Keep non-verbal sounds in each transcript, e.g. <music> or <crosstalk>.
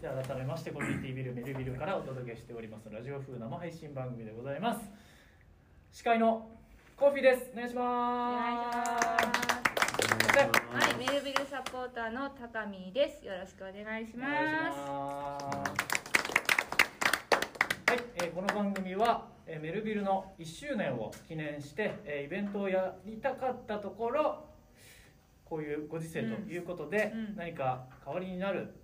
じゃあ改めましてコミュニティビルメルビルからお届けしておりますラジオ風生配信番組でございます司会のコーフィーですお願いします。はい、メルビルサポーターの高見です。よろしくお願いしおま願いしますはい、えーこの番組は、えーメルビルの1周年を記念して、えーイベントをやりたかったところこういうご時世ということで、うんうん何か代わりになる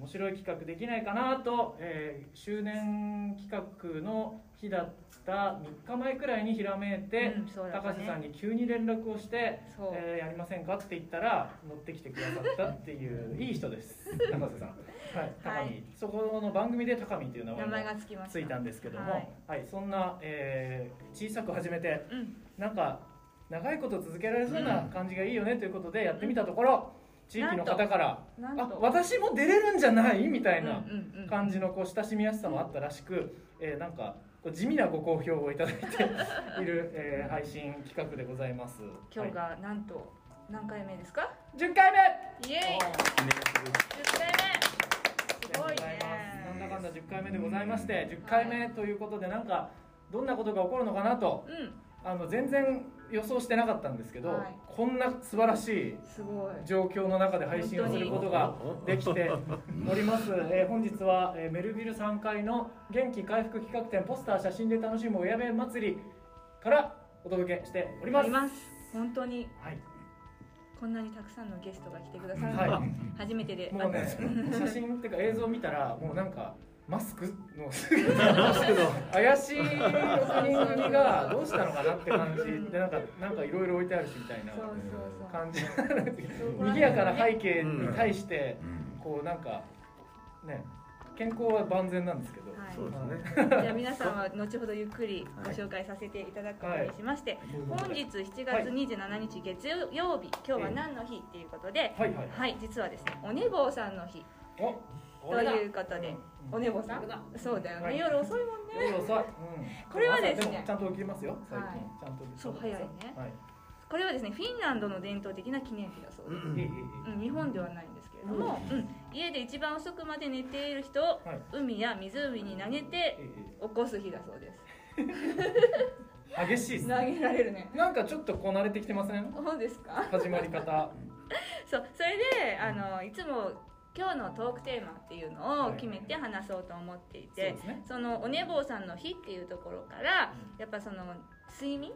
面白い企画できないかなと、えー周年企画の日だった3日前くらいにひらめいて、うんね。高瀬さんに急に連絡をしてえーやりませんかって言ったら乗ってきてくださったっていういい人です <laughs> 高瀬さん。はい高見、はいそこの番組で高見っていう名前がもついたんですけども、ははいいそんな、えー小さく始めてうん。なんか長いこと続けられそうな感じがいいよねということでやってみたころ、地域の方から「あ私も出れるんじゃない?」みたいな感じのこう親しみやすさもあったらしく、えーなんかこう地味なご好評をいただいて <laughs> いる、えー配信企画でございます。今日はがなんと何回目ですか？い、10回目！イエーイ！おー。10回目。すごいありがとうございます。なんだかんだね10回目でございまして10回目ということでなんかどんなことが起こるのかなとうんあの全然予想してなかったんですけど、はい。こんな素晴らしい状況の中で配信をすることができております、えー本日は、えーメルビル3階の元気回復企画展ポスター写真で楽しむ親弁祭りからお届けしております。本当に。はい、こんなにたくさんのゲストが来てくださるのはは初めてで、もうねあ <laughs> 写真っていうか映像見たらもうなんかマスクの。<laughs> 怪しい6人組がどうしたのかなって感じでなんかなんかいろいろ置いてあるしみたいな感じ <laughs> 賑やかな背景に対してこうなんかね健康は万全なんですけど、はい。そうですね。<laughs> じゃあ皆さんは後ほどゆっくりご紹介させていただくことにしまして、本日7月27日月曜日、今日は何の日っていうことで、はい。はい。はい、実はですね、お寝坊さんの日。おということで、お寝坊さん。そうだよね、夜遅いもんね。夜遅い、うん、これはですね。ちゃんと起きますよ。最近、はい。ちゃんと起きそう早いね。はい。これはですね、フィンランドの伝統的な記念日だそうです。うん、日本ではないんですけれども、うん、家で一番遅くまで寝ている人をはい。海や湖に投げて起こす日だそうです。<laughs> 激しいです投ねげられるね。なんかちょっとこなれてきてません？そうですか？始まり方。<laughs> そう。それであのいつも今日のトークテーマっていうのを決めて話そうと思っていて、そのお寝坊さんの日っていうところからやっぱその睡眠、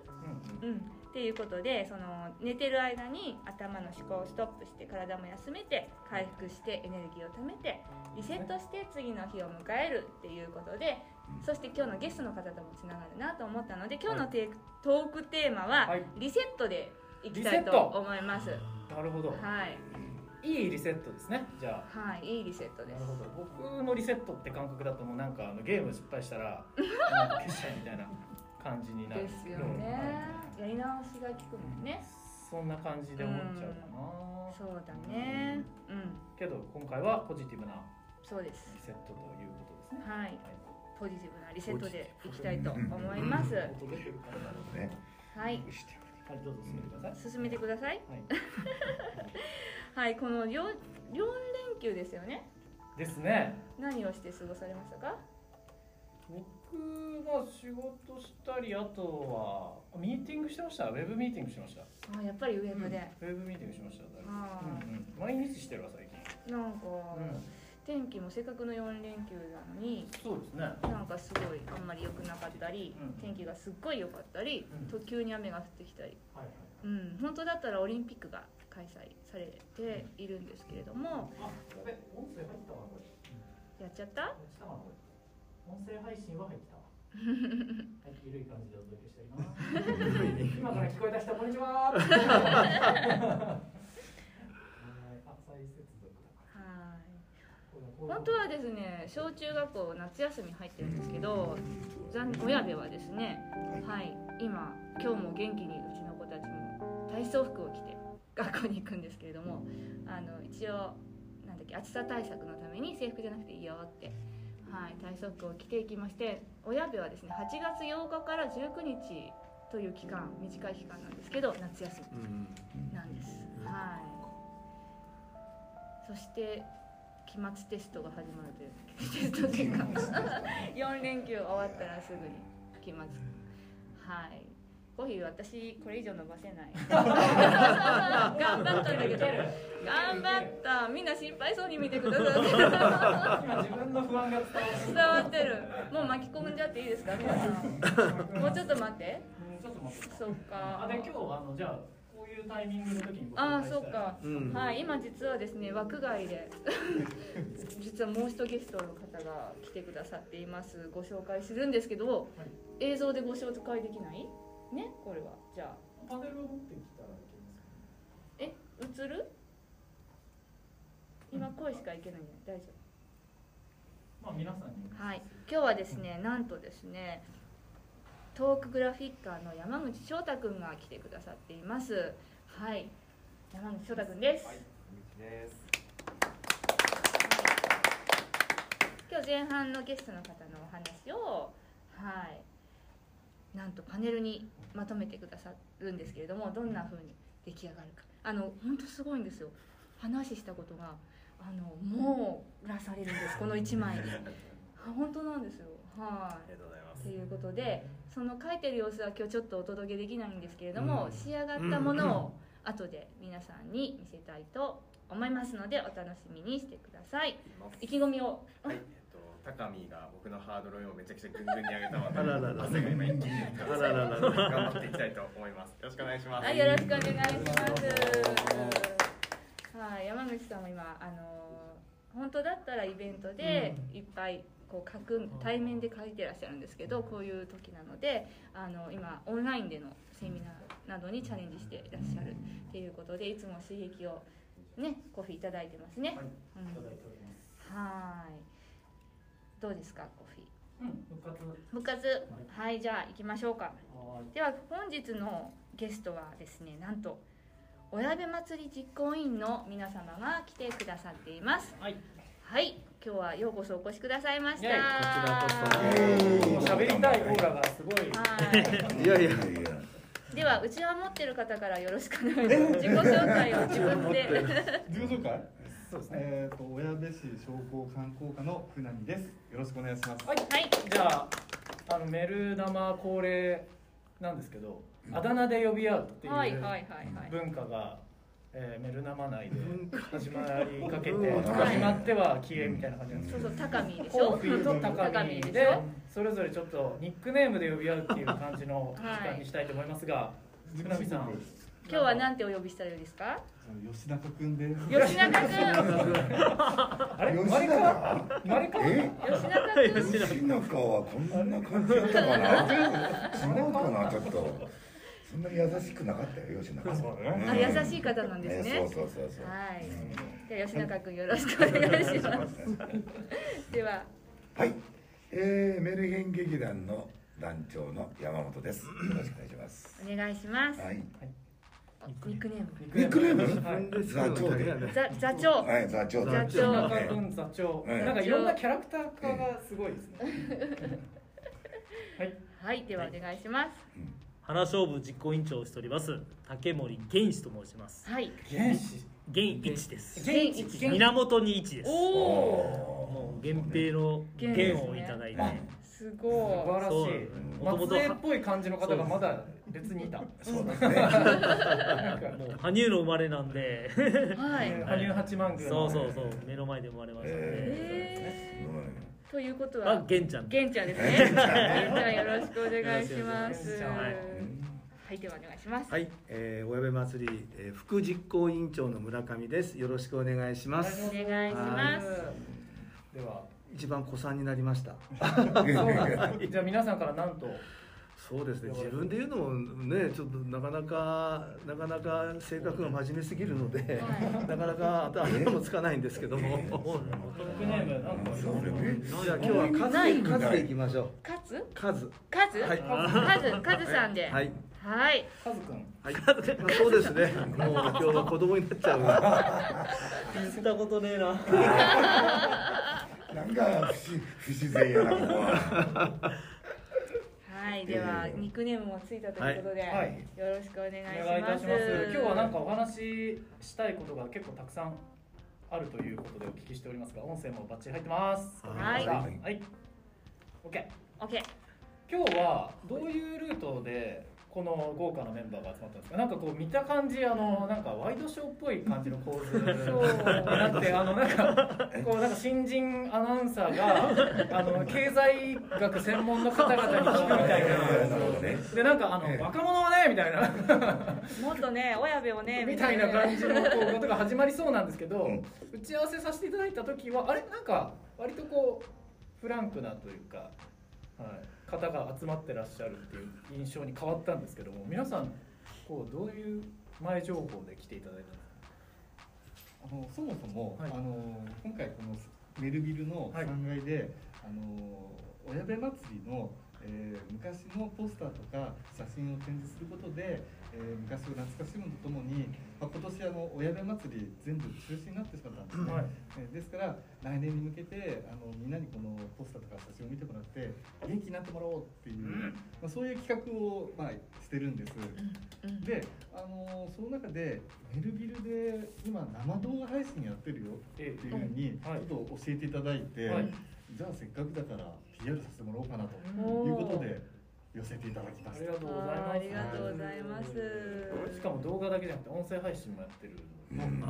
うんうん、っていうことでその寝てる間に頭の思考をストップして体も休めて回復してエネルギーを貯めてリセットして次の日を迎えるっていうことでそして今日のゲストの方ともつながるなと思ったので今日のテークトークテーマははい。リセットでいきたいと思います。なるほど。はいいいリセットですねじゃあはい、いいリセットですなる。ほど僕のリセットって感覚だともうなんかあのゲーム失敗したらなんか消したいみたいな感じになるんでですけどすよねはい。やり直しが効くもんね。そんな感じで思っちゃうかな、そうだね。うん、けど今回はポジティブなそうですリ。セットということですねはい、ポジティブなリセットでいきたいと思います。ね。はい、はいどうぞ進めてください。進めてください。はい。<laughs> はい、この四四連休ですよね。ですね。何をして過ごされましたか？僕は仕事したりあとはミーティングしてました。ウェブミーティングしてました。あ、やっぱりウェブで。ウェブミーティングしましたうんうん、毎日してるわ最近、なんか、うん、天気もせっかくの四連休なのに。そうですね。なんかすごいあんまり良くなかったり、うん。天気がすっごい良かったり、うん。と急に雨が降ってきたり、はいはいうん、本当だったらオリンピックが開催されているんですけれども。あやべ音声入ったわこれ。やっちゃった？落ちたわこれ音声配信は入ったわ。<laughs> はい緩い感じでお届けしております。<laughs> 今から聞こえた人こんにちははいあ再接続だはいこれこういう本当はですね小中学校夏休み入ってるんですけど残親部はですねはい今今日も元気にうちの子たちも体操服を着て学校に行くんですけれどもあの一応なんだっけ暑さ対策のために制服じゃなくていいよって、はい、体操服を着ていきまして親部はですね8月8日から19日という期間短い期間なんですけど夏休みなんです。はい。そして期末テストが始まるというテストっていうか4連休終わったらすぐに期末。はい。コーヒー私これ以上伸ばせない。頑張ったんだけど。頑張った。みんな心配そうに見てくださって今自分の不安が伝わってる。もう巻き込んじゃっていいですか皆さん。もうちょっと待って。うんちょっと待って。そっか。あで今日あのじゃあいいうタイミングの時にごああそうか、うん。はい今実はですね枠外で。<laughs> 実はもう一ゲストの方が来てくださっています。ご紹介するんですけど、はい。映像でご紹介できない？ねこれは。じゃあ。パネルを持ってきたらいけますえ映る？今声しかいけないんで大丈まあ皆さんに夫はい。今日はですねなんとですねトークグラフィッカーの山口翔太くんが来てくださっています。はい。山口翔太くんです、です。今日前半のゲストの方のお話をはい。なんとパネルにまとめてくださるんですけれどもどんな風に出来上がるか。あの本当すごいんですよ。話したことがあの網羅されるんです。この1枚に。<laughs> あ本当なんですよ。はい。ありがとうございます。と。いうことでその書いてる様子は今日ちょっとお届けできないんですけれども、仕上がったものを <laughs> 後で皆さんに見せたいと思いますのでお楽しみにしてください。意気込みを。はい、えっと、高見が僕のハードルをめちゃくちゃぐんぐんに上げたので、汗が今一気に頑張っていきたいと思います。よろしくお願いします。はい、よろしくお願いします。はい、山口さんも今、あの本当だったらイベントでいっぱいこう書く対面で書いてらっしゃるんですけど、こういう時なので、あの今オンラインでのセミナーなどにチャレンジしていらっしゃるっていうことで、いつも刺激をね、コーヒーいただいてますね。はいうん。はい。どうですか、コーヒー？うん復活。部活、はい、じゃあ行きましょうか。はでは本日のゲストはですねなんと親部祭り実行委員の皆様が来てくださっています。いはいはい今日はようこそお越しくださいました。こちらこそ。喋りたいオーラがすごい。はい。やいやではうちわ持ってる方からよろしくお願いします。自己紹介を自分で。自己紹介？そうですね。えっ、と小矢部市商工観光課の船見です。よろしくお願いします。はい。はい。じゃああのメル玉恒例なんですけどあだ名で呼び合うっていうはいはいはいはい。文化が、えーメル生内で始まりかけて始まっては消えみたいな感じなんですけどそうそう高見でしょ？コーヒーと高高見でそれぞれちょっとニックネームで呼び合うっていう感じの時間にしたいと思いますが、船見さん。今日は何てお呼びしたらいいですか？吉中くんです。吉中くんあれ？生吉まれ変わ永生まれ変わえ？吉中くん吉中はこんな感じだったかな？<laughs> 違うかなちょっとそんなに優しくなかったよ吉中うんあ優しい方なんですね。そうそうそうそう。はい。では吉中くんよろしくお願いします。<laughs> では。はい、えー、メルヘン劇団の団長の山本です。よろしくお願いします。お願いします。はい。ニックネーム。ニックネーム？はい座長で。座座長。はい座長座長。座長、ええ。なんかいろんなキャラクター化がすごいですね、はい。はいではお願いします花勝負実行委員長をしております竹森源一と申します。はい。原始源一です。源一。源に一です。おおもう源平の源をいただいて。す素ご晴らしそう。いもともと松江っぽい感じの方がまだ別にいた。そうですね。なんか。<laughs> もう羽生の生まれなんで。いはい。羽生八幡宮の。そうそうそう。目の前で生まれましたんで、えーということあは源ちゃん。玄ちゃんですね。玄ちゃんよろしくお願いします。ははい。い。ではお願いします。はい、えー、親部祭り、えー、副実行委員長の村上です。よろしくお願いします。お願いします。では一番子さんになりました。<laughs> そうなんですじゃあ皆さんからなんとそうですね。自分で言うのもねちょっとなかなかなかなか性格が真面目すぎるので、はなかなか頭もつかないんですけども。じゃあ今日は数で数でいきましょう。数カツはい。カズ？カズさんで。はい。はい。カズくん。はい、まあそうですね。もう今日は子供になっちゃうわ。聞いたことねえな。なんか不自不自然やなここは <laughs> はいではニックネームもついたということで、はい。よろしくお願いします。ます今日はなんかお話ししたいことが結構たくさんあるということでお聞きしておりますが音声もバッチリ入ってます。はい。はい。はい。OK オッケー今日はどういうルートでこの豪華なメンバーが集まったんですか？なんかこう見た感じあのなんかワイドショーっぽい感じの構図に <laughs> なってあのなんかこうなんか新人アナウンサーが <laughs> あの経済学専門の方々に聞くみたいな。でなんかあのええ。若者はねみたいな。もっとね親部をねみたいな感じのこうことが始まりそうなんですけど、うん。打ち合わせさせていただいた時はあれ？なんか割とこうフランクなというか、はい、方が集まってらっしゃるっていう印象に変わったんですけども皆さんこうどういう前情報で来ていただいたんですか？あのそもそも、はい。あの今回このメルビルのはい。3階で、あの親部祭りの、えー昔のポスターとか写真を展示することで、えー昔を懐かしむとともに、まあ、今年あの親部祭り全部中止になってしまったんですね、はい。えーですから来年に向けてあのみんなにこのポスターとか写真を見てもらって元気になってもらおうっていう、まあ、そういう企画を、まあ、してるんです。うんで、あのその中でメルビルで今生動画配信やってるよっていうふうにちはいょっと教えていただいて、はい。じゃあせっかくだから PR させてもらおうかなということで寄せていただきました。ありが。とうございますありがとうございます。しかも動画だけじゃなくて音声配信もやってるので、うん。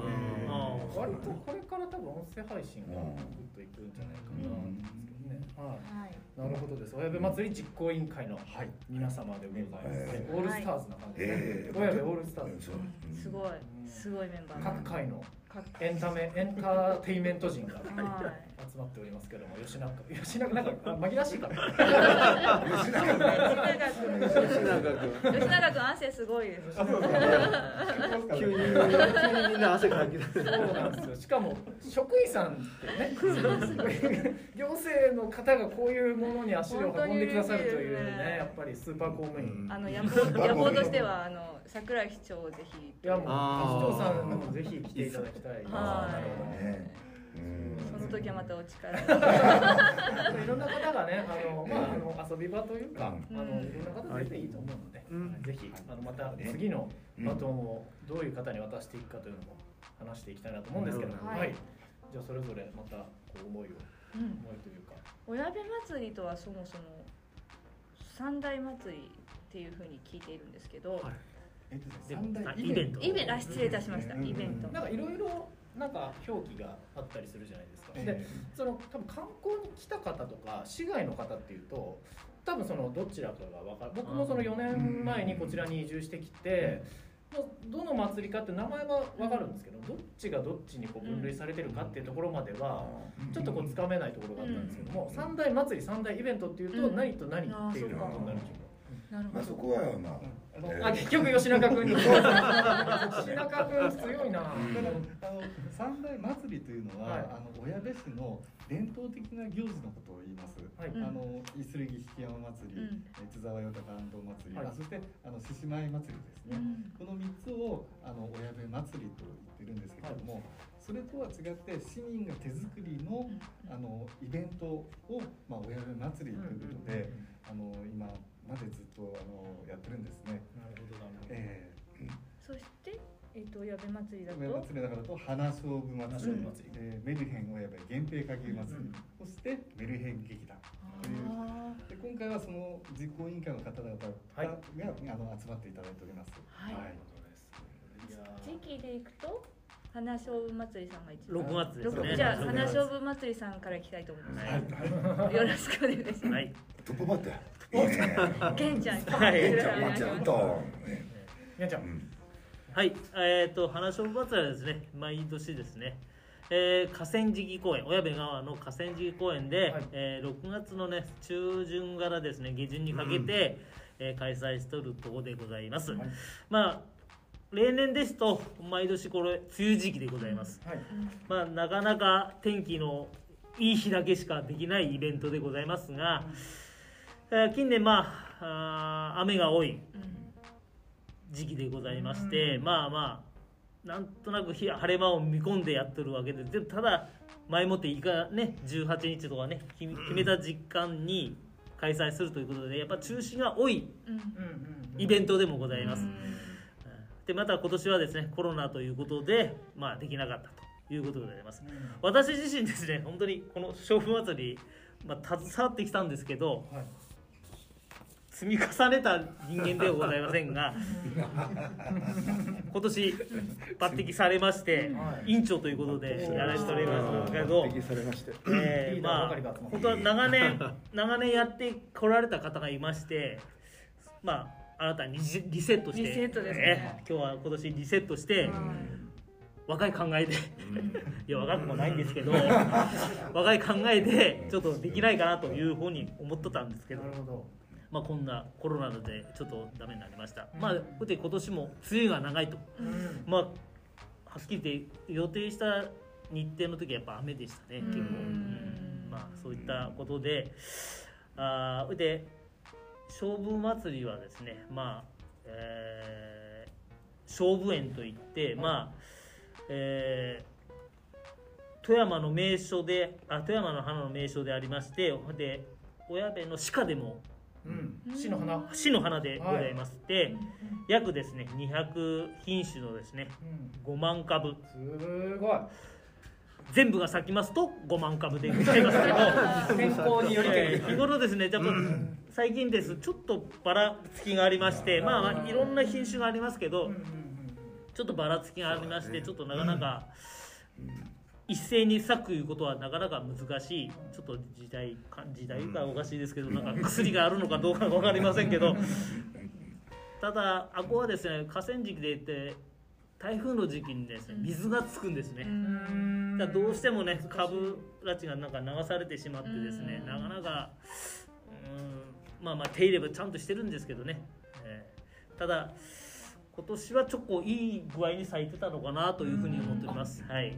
あー。割とこれから多分音声配信がぐっといくんじゃないかなと思うんですけどね、はい。はいなるほどです。親部祭り実行委員会のはい。皆様でございます。えオールスターズな感じですね。え。え。親部オールスターズ。そう。うん。すごい。すごいメンバー各界の各エンタメエンターテインメント人がはい集まっておりますけども、吉永吉永なんかあ紛らわしいかな。吉永君吉永君吉永君汗すごいです急に急にみんな汗かき出そうなんですよ。しかも職員さんってね、行政の方がこういうものに足を運んでくださるというね、やっぱりスーパー公務員。あの野望野望としてはあの桜井市長をぜひいやもう市長さんもぜひ来ていただきたい。はい。なるほどね。うん。その時はまたお力。を <laughs> いろんな方がね、あの、まあ、あの遊び場というか、うん。あの、いろんな方出ていいと思うので、うん。ぜひ、あの、また次のバトンをどういう方に渡していくかというのも話していきたいなと思うんですけども、はい。はい。じゃあ、それぞれまた、こう思いを、うん。思いというか。親部祭りとはそもそも三大祭りっていうふうに聞いているんですけど、えっとねでも三大イベント。イベント。あ失礼いたしました。うんイベント。なんか、いろいろ、なんか表記があったりするじゃないですか。でえ、その、多分観光に来た方とか、市外の方っていうと。多分そのどちらかが分かる。僕もその4年前にこちらに移住してきて、もうどの祭りかって名前は分かるんですけどどっちがどっちにこう分類されてるかっていうところまではちょっとこうつかめないところがあったんですけども、三大祭り三大イベントっていうとうん。何と何っていうことになる気なるほどまあそこはまああのえがあ結局吉中君に。吉中君強いな、ただあの三大祭りというのは、はい。あの親部市の伝統的な行事のことを言います。はい。うん。あのイスルギ引山祭り、うん。え津沢よたか安藤祭り、はい。あそしてあの獅子舞祭りですね。うん。この三つをあの親部祭りと言ってるんですけれども、それとは違って市民が手作りのあのイベントをまあ親部祭りということで、あの今までずっとあのやってるんですね。なるほどなるほど。えそしてえっ、と親部祭りだー、と親祭りだからと花勝負祭り、花勝負祭り。えーメルヘン親部源平影祭り、うんそしてメルヘン劇団。あで今回はその実行委員会の方々が、はい。があの集まっていただいております。はい。いやー。時期でいくと？花勝負祭りさんが一番。6月ですね。じゃあ花勝負祭りさんからいきたいと思います、はい。よろしくお願いします、はい。トップバッター。いいねけんちゃんはいケンちゃんちゃん。とねみやちゃん、うん。はい、えっ、と花勝負祭りはですね毎年ですね、えー河川敷公園親部川の河川敷公園で、はい。えー6月のね中旬からですね下旬にかけて、えー開催しとるところでございます、はい。まあ例年ですと毎年これ梅雨時期でございます、はい。まあなかなか天気のいい日だけしかできないイベントでございますが、えー近年まあ雨が多い時期でございまして、まあまあなんとなく日晴れ間を見込んでやってるわけででもただ前もっていかね18日とかね決めた時間に開催するということでやっぱ中止が多いうんうんうん。イベントでもございます、うんでまた今年はですねコロナということでまあできなかったということでございます。うん。私自身ですね本当にこの勝負祭り、まあ、携わってきたんですけどはい。積み重ねた人間ではございませんが <laughs> 今年抜擢されましてはい。委員長ということでやらせておりますけどえまあ本当は長年長年やってこられた方がいましてまあ新たにリセリセットして。リセットですね。えー今日は今年リセットして若い考えで。いや若くもないんですけど若い考えでちょっとできないかなというふうに思っとったんですけど。まあこんなコロナでちょっとダメになりました。まあそれで今年も梅雨が長いと。うん。まあはっきり言って予定した日程の時はやっぱ雨でしたね結構、うん。まあそういったことであーそれで勝負祭りはですねまあ、えー勝負園といって、まあえー富山の名所であ富山の花の名所でありましてで親部の鹿でもうん。死の花。市の花でございまして、約ですね200品種のですねうん。5万株。すごい全部が咲きますと5万株でございますけど <laughs> 天候によりけり。えー日頃ですね、やっぱ最近です、ちょっとばらつきがありまして、まあ、まあ、いろんな品種がありますけどちょっとばらつきがありまして、ちょっとなかなか一斉に咲くいうことはなかなか難しい、ちょっと時代か、時代かおかしいですけど、なんか薬があるのかどうか分かりませんけど、<laughs> ただ、あこはですね、河川敷で言って、台風の時期にですね、水がつくんですね。うん。だどうしてもね株たちがなんか流されてしまってですねうん。なかなかうんまあまあ手入れはちゃんとしてるんですけどね、えーただ今年はちょっといい具合に咲いてたのかなというふうに思っておりますはい。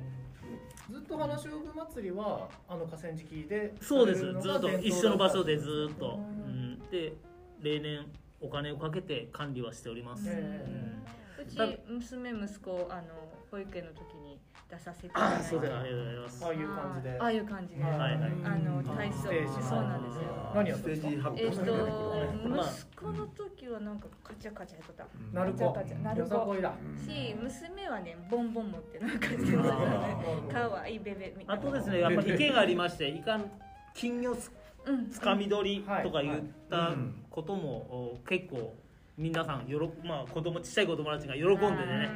ずっと花勝負祭りはあの河川敷でそうです。ずっと一緒の場所でずっと、うん、で例年お金をかけて管理はしております、えうちだ娘息子あの保育園の時に出させていたあだいてあそうですありがとうございます。ああいう感じで。ああいう感じで、はいはいはい。あの体操。そうなんですよ。何やったんですか？ステージ発えっ表とまあ。息子の時はなんかカチャカチャやっとったなるこなるこし娘はねボンボン持ってなんかしてたかわいいベベみたいな。あとですねやっぱり意見がありましていかん金魚すうん。つかみ取りとかはい。言ったこともお結構皆さんよろまあ子供ちっちゃい子供たちが喜んでね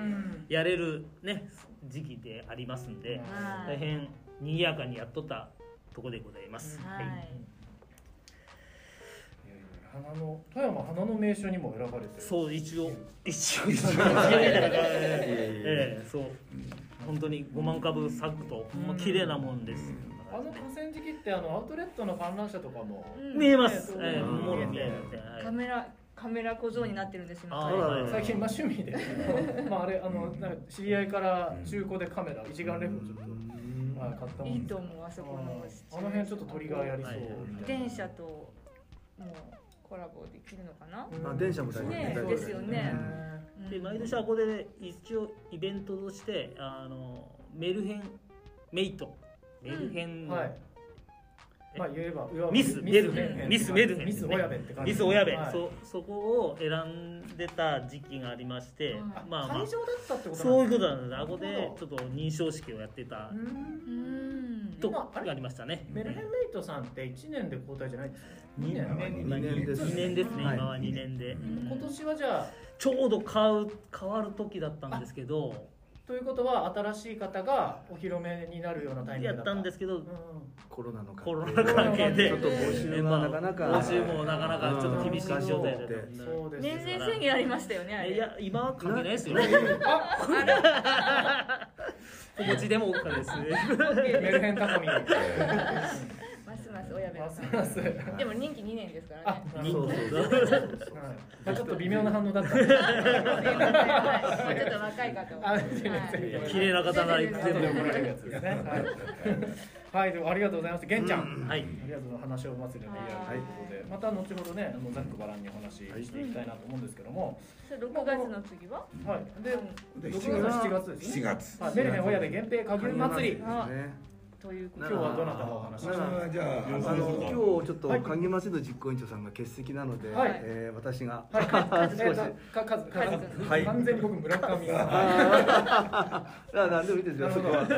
やれるね時期でありますんではい。大変賑やかにやっとったとこでございます。はい。花の富山花の名所にも選ばれてる。そう一応一応一応 <laughs> ええそう。本当に5万株咲くとほん。ま綺麗なもんです。あの河川敷ってあのアウトレットの観覧車とかもうん。見えます。ねええそうもろ見え見えてます。カメラカメラ小僧になってるんです今最近まあ趣味で。まああれあのなんか知り合いから中古でカメラ一眼レフをちょっとはい買ったもんいいと思うあそこのあの辺ちょっとトリガーやりそう。電車ともうコラボできるのかな？うん。あ電車も大丈夫。ねですよね。で毎年あこでね一応イベントとしてあのメルヘンメイト。メルヘンの、はいまあ言えばミスメルヘン。ヘミスメルヘン。ミス親部って感じ。ミス親部、はい。そそこを選んでた時期がありまして、まあまあ。会場だったってことそういうことだなんです。あこでちょっと認証式をやってたとがありましたね。メルヘンメイトさんって1年で交代じゃないんですよね2 2年。年二年です2年ですね、はい。今は2年で、今年はじゃあ。ちょうど買う変わる時だったんですけどということは新しい方がお披露目になるようなタイミンやっグだった。たんですけど、うんコロナの関係コロナ関係で。ちょっと募集がなかなか。まあ募集もなかなかちょっと厳しい状態で年齢制限ありましたよね。あれいや今は関係ないですよ。ね <laughs> お持ちでも OK ですね。<laughs> メルヘン高見 <laughs> ますます親分ますますはいでも任期2年ですからね。あ人そう数そう。まあちょっと微妙な反応だった。<laughs> ちょっと若いかとあはい。綺麗な方ならいつでも後で怒られる。やつですねはい。はい、でもありがとうございます。玄ちゃん、はい。ありがとうございます。話を祭りの PR ということで、また後ほどね、あのざっくばらんにお話ししていきたいなと思うんですけども、それ6月の次ははい、で、で6月は7月です7ね。月。はい、メルヘン親部限定家牛祭り。ということ今日はどなたがお話じゃああの今日ちょっとはい。鍵祭の実行委員長さんが欠席なので、はい。えー私が、はい、<laughs> 少し。はい。完全に僕村上が。ああ、<laughs> なんでもいいですよ。そこは、はい、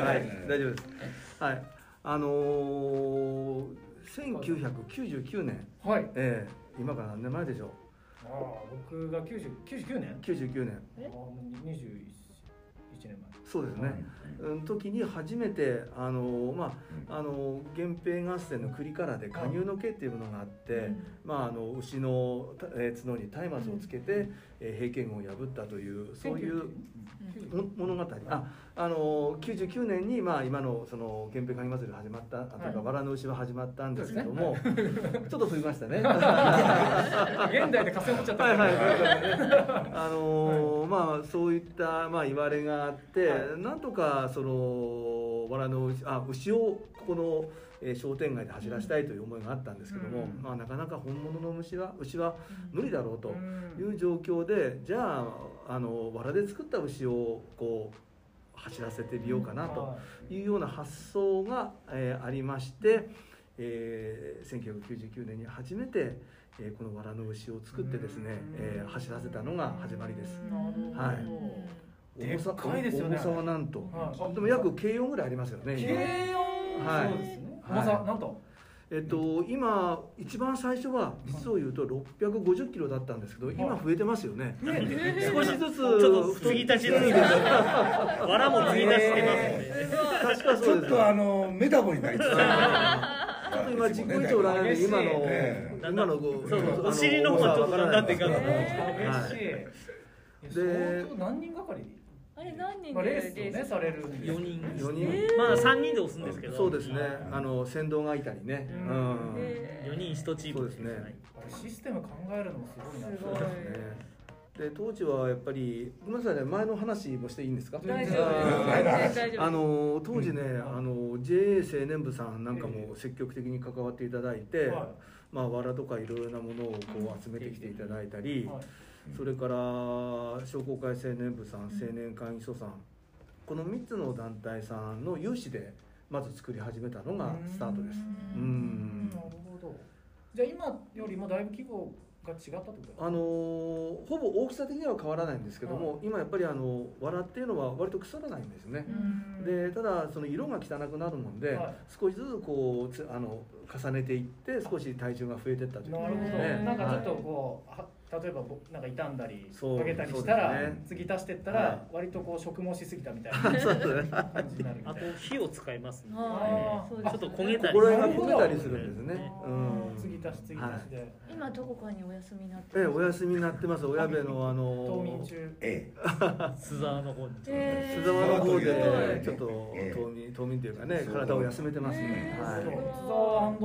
大丈夫です。はい、あのー、1999年、はい。えー今から何年前でしょああ僕が90 99年？う99年。えああもう21年前。そうですね、うん、時に初めてあのまああの源平合戦の栗からで加入の刑っていうものがあって、まああの牛の、えー角に松明をつけて、えー平家軍を破ったというそういうも物語。ああの99年に、まあ、今のその源平神祭りが始まったあというか、はい。藁の牛は始まったんですけども、<laughs> ちょっと飛びましたね。<laughs> 現代で稼持っちゃった。はいはい。はあのーまあそういったまあ言われがあって、はなんとかその藁の牛あ牛をここの、えー商店街で走らせたいという思いがあったんですけども、うん。まあなかなか本物の牛は牛は無理だろうとうん。いう状況で、じゃああの藁で作った牛をこう走らせてみようかなとい。うような発想が、えーありまして、えー1999年に初めて、えーこの藁の牛を作ってですね、えー走らせたのが始まりです。はい。重さかいですよね重さはなんと、はい。でも約軽4ぐらいありますよね。今。軽音はい。そうですね。はい重さなんと？えっと今一番最初は実を言うと650キロだったんですけど、今増えてますよね。少しずつちょっと継ぎ足し継ぎ足しわらも継ぎ足してますね。確かちそうです。ょっとあのメタボになりつつあ <laughs> ちょっと今自己一長らで今のね今のこうそうそうあのお尻の方がちょっとだんだんでかくなって嬉しい。で相当何人がかり？あれ何人まあでレースをねされるんです。4人。四人。まあ3人で押すんですけど。そうですね。あの先導がいたりね。ううん。ん。4人1チーム。そうですね。はい。システム考えるのもすごいなすごい。ねで当時はやっぱりごめんなさいね。前の話もしていいんですか？大丈夫あーです全然大丈夫あの当時ね、あの JA 青年部さんなんかも積極的に関わっていただいて、はまあ藁とかいろいろなものをこう集めてきていただいたり、はいそれから商工会青年部さん、青年会議所さん、この3つの団体さんの有志でまず作り始めたのがスタートです。なるほど。じゃあ今よりもだいぶ規模が違ったってこと？あのーほぼ大きさ的には変わらないんですけども、今やっぱりあの藁っていうのは割と腐らないんですね。うん。でただその色が汚くなるもんで、はい。少しずつこうつあの重ねていって少し体重が増えていったというなるほど、ねなんかちょっとこう、は例えばぼなんか傷んだりそうかけたりしたら、ね。継ぎ足してったはら割とこう食毛しすぎたみたいな <laughs> 感じになるみたあといな火を使いますのではいちょっと焦げたり。ここら辺が焦げたりするんですね。あうん。ー継ぎ足し継ぎ足しで、今どこかにお休みになってええお休みになってます。親部のあの冬眠中。え須 <laughs> 沢の方に。え須沢の方すでちょっとええ冬眠冬眠というかね体を休めてますね。ええはい。津沢安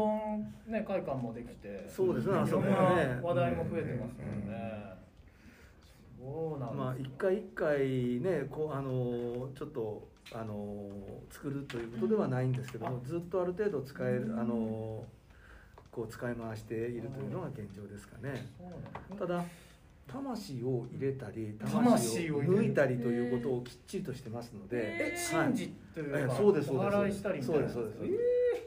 頓ね会館もできて。そうですねあそこいろんなはね。話題も増えてますもんね、そうなんですまあ一回一回ねこうあのちょっとあの作るということではないんですけども、ずっとある程度使えるあのこう使い回しているというのが現状ですかね。そうなんただ魂を入れたり魂を抜いたりということをきっちりとしてますので、えはい。神事といそうですそうおです。祓いしたりみたいな。そうですそうです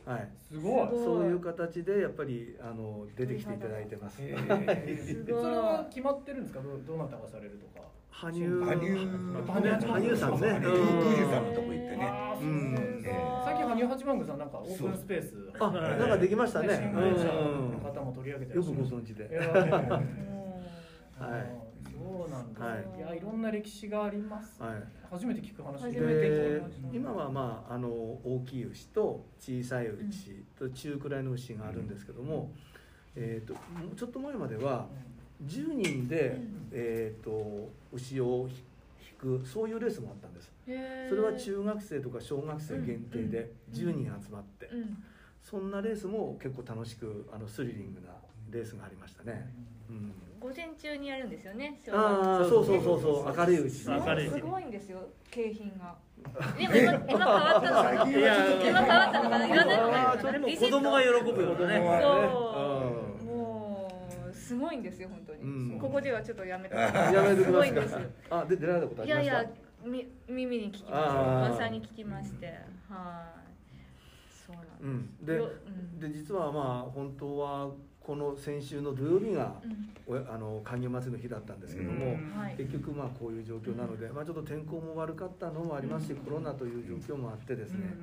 えはい、ー。すごい。すごい。そういう形でやっぱりあの出てきていただいてます。えー。それは決まってるんですか？どどなたがされるとか。羽生。羽生。羽生。さんね。羽生さん。のとこ行ってね。ううん。最近羽生八幡宮さんなんかオープンスペースあ、なんかできましたね。方も取り上げてよくご存存知で。はい。そうなんだ、はい。い、やいろんな歴史があります、はい。初めて聞く話で聞きました今はまああの大きい牛と小さい牛と中くらいの牛があるんですけども、えっ、とちょっと前までは10人で、えっ、と牛を引くそういうレースもあったんです。それは中学生とか小学生限定で10人集まって、うん。そんなレースも結構楽しくあのスリリングなレースがありましたね。うん。午前中にやるんですよねああ、そうそうそうそう、明るい牛。明るいすごいんですよ景品が。<laughs> でも今今変わったのかな今変わったのかないろんなあーでも子供が喜ぶよね。そう。もうすごいんですよ本当に、うん。ここではちょっとやめたやめてすください。ごいんですよ。あ、で出られたことありました？いやいやみ耳に聞きました。あー。噂に聞きまして。はい。そうなんです、うん、でようん。で実はまあ本当はこの先週の土曜日がおあの勧誘祭りの日だったんですけども、結局まあこういう状況なので、まあ、ちょっと天候も悪かったのもありますし、コロナという状況もあってですね、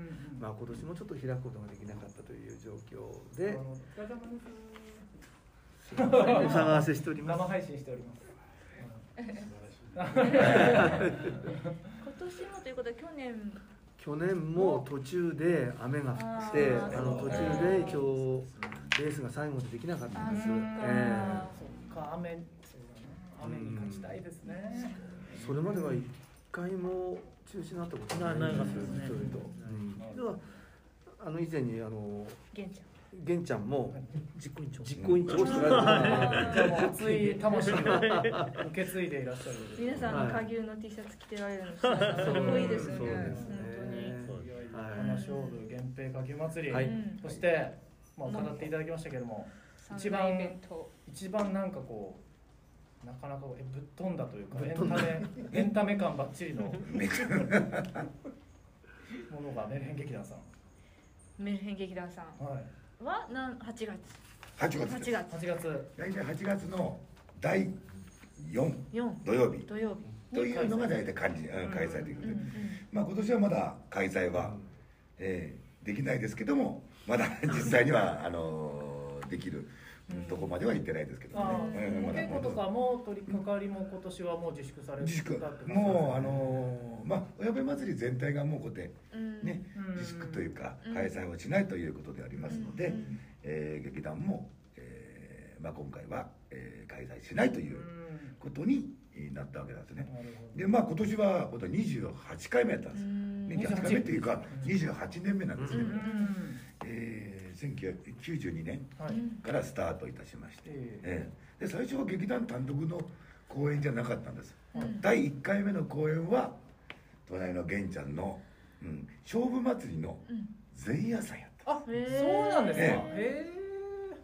まあ、今年もちょっと開くことができなかったという状況で、お騒がせしております。生配信しております。今年もということは去年去年も途中で雨が降ってあの途中で今日レースが最後までできなかったんです、あーえそっか雨そうだな雨に勝ちたいですね。えそれまでは一回も中止になったことないんですないですね。それと、うん、ではあの以前にあの玄ちゃん。玄ちゃんも実行委員長。実行委員長 <laughs> 熱い魂を受け継いでいらっしゃる皆さんのはい下牛の T シャツ着てられるのすごいかっこいいですね。そうですね。本いやいやはい。この勝負源平下牛祭り、そしてまあ語っていただきましたけども一番一番なんかこうなかなかえぶっ飛んだというかエンタメ <laughs> エンタメ感ばっちりのものがメルヘン劇団さん。メルヘン劇団さん。はい。はなん8月。8月8です。月。8月。大体8月の第4 4土曜日。土曜日。というのが大体開うん開催ということで、うんうんまあ今年はまだ開催は、えーできないですけどもまだ実際にはあのーできるうんとこまでは行ってないですけどあね、お稽古とかも取り掛かりも今年はもう自粛されて自粛。もうあのーまあ親部祭り全体がもうこてうん。ねうん自粛というかうん。開催をしないということでありますので、うん。えー劇団も、えーまあ、今回は、えー開催しないといううん。ことになったわけなんですねでまあ今年は今度28回目やったんです、うん。ね、28回目っていうか28年目なんですね、うん。えー1992年はい。からスタートいたしまして、ええ。えで最初は劇団単独の公演じゃなかったんです、うん第1回目の公演は隣の玄ちゃんの、うん、勝負祭りのうん。前夜祭やった。あそうなんですか。え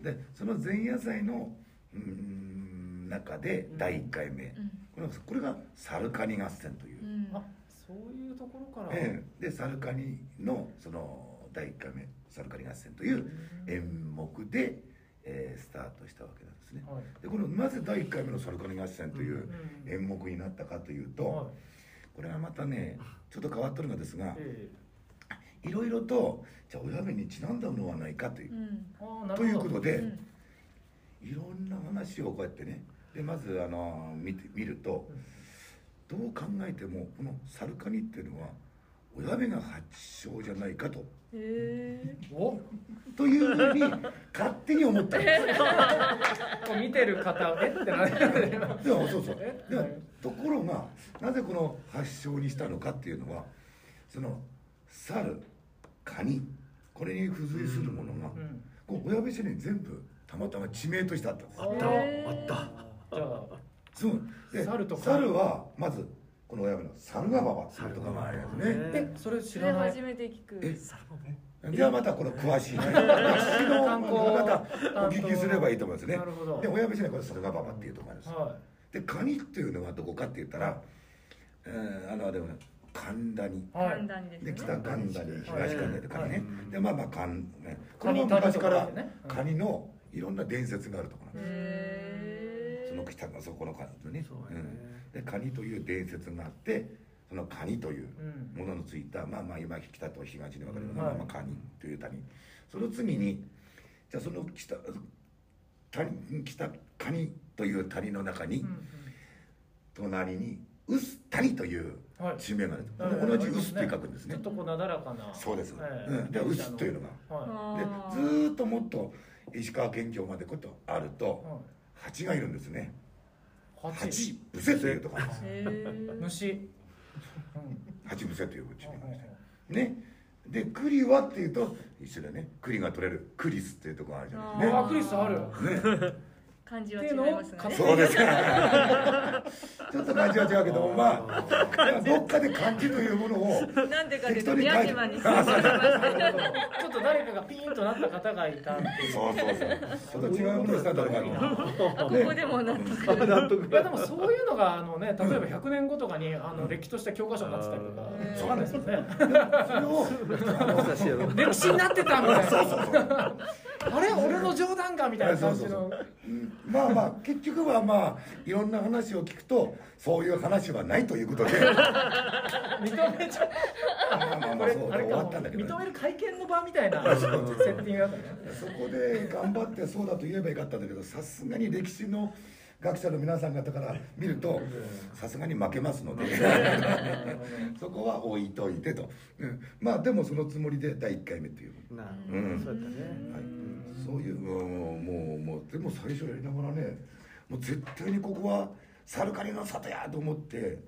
へでその前夜祭のうん中で第1回目、うんこれこれが「サルカニ合戦」という、うん。えあそういうところから。ええ。でサルカニのその第1回目「サルカニ合戦」という演目で、えースタートしたわけなんですね。はい。でこのなぜ第1回目の「サルカニ合戦」といううん演目になったかというと、はい。これはまたねちょっと変わっとるのですがえいろいろとじゃあ親部にちなんだのはないかというう、ん。ということで、うん。いろんな話をこうやってねでまずあの見て見るとどう考えてもこのサルカニっていうのは親部が発祥じゃないかと。へお。というふうに勝手に思ったんですこう見てる方えってなるでもそうそう。え？でもところがなぜこの発祥にしたのかっていうのはその猿カニ。これに付随するものが、うん。こう親部市に全部たまたま地名としてあったんですあった。あったじゃあそうで猿とカニ猿はまずこの親部の猿ヶ馬場っていうところがありますね。えそれ知らない。初めて聞く。えサルボね。じゃあまたこの詳しいね。歴史の観光。またお聞きすればいいと思いますね。なるほど。で親部市にはこれ猿ヶ馬場っていうところがあるんです。はでカニっていうのはどこかって言ったら、えーあのあれはね神田にい。はいで北神田に東神田でカニね、はい。でまあまあカンね。こカニれも昔からカニのいろんな伝説があるところなんです、へそこのカニね。そうやね。うん、でカニという伝説があってそのカニといううん。もののついたまあまあ今北と東に分かれる、うんまあまあカニという谷。その次にじゃあその北谷北カニという谷の中に、うん隣にウス谷といううんはい。地名がある、はい。同じウスって書くんですね。ちょっとこうなだらかな。そうです、ええうん、でウスというのが。はであずーっともっと石川県境までこうやってあるといはい蜂がいるんですね。蜂。蜂伏せというところ虫。うん。蜂伏せという地名なんですよね。で栗はっていうと一緒だね。栗が取れるクリスっていうところあるじゃないですかあクリスある。ねね漢字は違いますがね。そうですか <laughs> ちょっと感じは違うけどもまあどっかで漢字というものをなんでかというと適当に書いて宮島にちょっと誰かがピーンとなった方がいたっていう。そうそうそう。ちょっと違うものをしたところがあるあここでも納得。あ納得。いやでもそういうのがあのね例えば100年後とかにあの歴史とした教科書になってたりとか。うん。わかんないですよね。それを歴史になってたみたいな。そうそうそう。<laughs> あれ？俺の冗談んか？みたいな感じの。うんまあまあ結局はまあいろんな話を聞くとそういう話はないということで。認めちゃまあまあまあそうで終わったんだけどね。認める会見の場みたいなセッティングだったね。そこで頑張ってそうだと言えばよかったんだけどさすがに歴史の学者の皆さん方から見るとさすがに負けますので。そこは置いといてと、うん。まあでもそのつもりで第1回目っていう、なるうん。そうだったね。はい、そういうもうもうもうでも最初やりながらねもう絶対にここはサルカニの里やと思って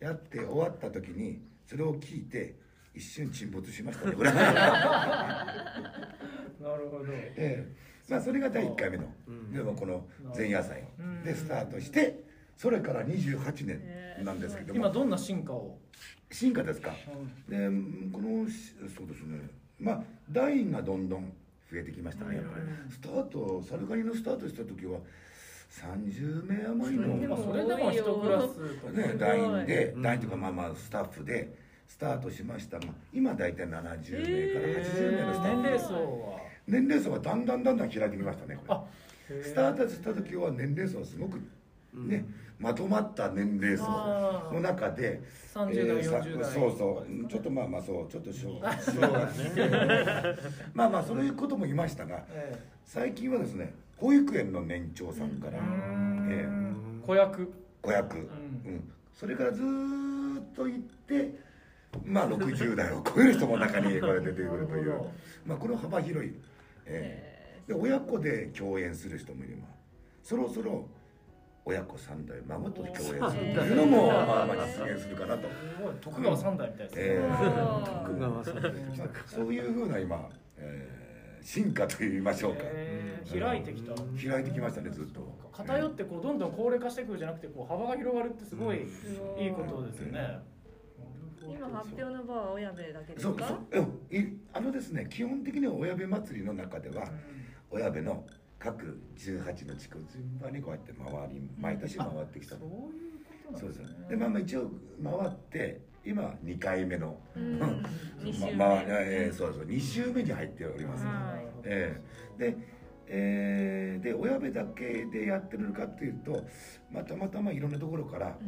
やって終わった時にそれを聞いて一瞬沈没しましたねこれなるほど。ええ。まあそれが第1回目の、でもこの前夜祭でスタートしてそれから28年なんですけども。今どんな進化を？進化ですか。でこのしそうですね。まあ団員がどんどん増えてきましたねやっぱり。スタートサルカニのスタートした時は30名余りのまあそれでも一クラスね、団員で、団員とかまあまあスタッフでスタートしました。が今大体70名から80名のスタッフ、年齢層は。年齢層はだんだんだんだん開いてきましたねこれ。あスタートした時は年齢層はすごくね、まとまった年齢層の中で30代えーさ40代。そうそう。ちょっとまあまあそうちょっとしょう <laughs> まあまあそういうこともいましたがえ最近はですね保育園の年長さんから、えーえ子役。子役、うん。それからずーっと行ってまあ60代を超える人も中にこれ出てくるという。<laughs> まあこの幅広い、えーで親子で共演する人もいればそろそろ親子三代孫と共演するというのもまあまあ実現するかなと、徳川三代みたいですね、えー徳川さんまあそういうふうな今、えー進化と言いましょうか、えー開いてきた。開いてきましたねずっと。偏ってこうどんどん高齢化してくるじゃなくてこう幅が広がるってすごいいいことですよね、今発表の場は親部だけですそうかそう。うん。いあのですね基本的には親部祭りの中では親部の各18の地区を順番にこうやって回り毎年回ってきた。そういうことそうですなんですねでまあまあ一応回って今2回目の、うん。う <laughs> ん二週目。ままあえーそうそう。2週目に入っております、はい。えーでえーで親部だけでやってるかっていうと、まあ、たまたまいろんなところから、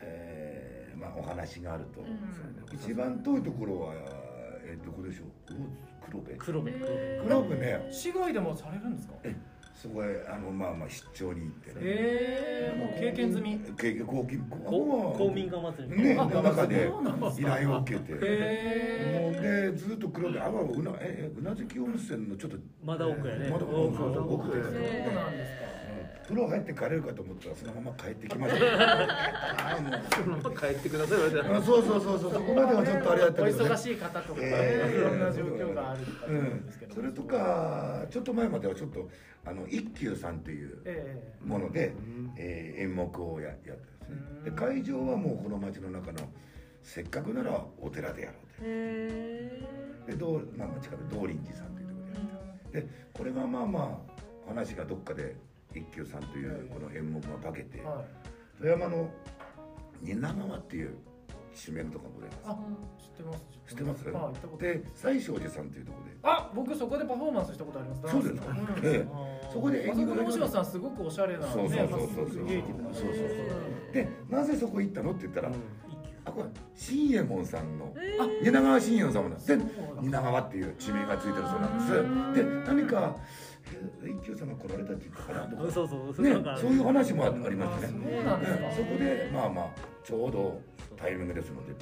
えーまあ、お話があると、一番遠いところは、えーどこでしょう？黒部。黒部。黒部ね。市外でもされるんですか？へそこへあのまあまあ出張に行ってね。えもう経験済み。経験公金公公民館祭りねあの中で依頼を受けて。もうへでずっと黒部あわうなええうなずき温泉のちょっとまだ奥やね。まだ奥で。えそうなんですか風呂入って帰れるかと思ったらそのまま帰ってきました。ああもう帰ってくださいあそうそうそうそう。そこまではちょっとあれだったおけど、ね、忙しい方とかねえーいろんな状況があるんですけど。それとかちょっと前まではちょっとあの一休さんっていうえもので、えー演目をややってるんですね。で会場はもうこの町の中のせっかくならお寺でやろうへとで道,、まあ、近く道林寺さんというところでやってでこれがまあまあ話がどっかで一休さんというこの演目が化けてえはい。富山の蜷川っていう地名のとこございます。あ知ってます。知ってます？はいで西照寺さんというところで。あ僕そこでパフォーマンスしたことあります。そうですか、ん。<laughs> ええ。そこであそこの大島さんすごくおしゃれなねそうそうそうそう。そうでなぜそこ行ったのって言ったら、あこれ新右衛門さんのあ蜷川新右衛門様なんですでそう蜷川っていう地名がついてるそうなんです。で何かえ一休様来られたって言ったかなとかそうそうねなんかそういう話もありまあすねそうなんですかええそこでまあまあちょうどタイミングですので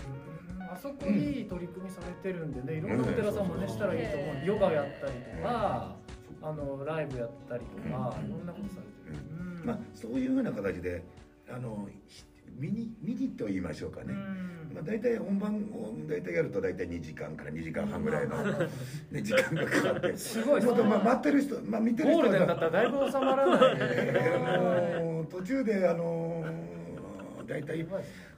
あそこいい取り組みされてるんでね、いろんなお寺さんもねしたらいいと思う。ヨガやったりとか、あのライブやったりとか、いろんなことされてる。うんまあそういうふうな形であのミニミニと言いましょうかね、まあ、大体本番を大体やると大体2時間から2時間半ぐらいの、ね、時間がかかって。すごい。もっとまあ待ってる人、まあ、見てる人ゴールデンだったらだいぶ収まらない。えーもう途中であのー大体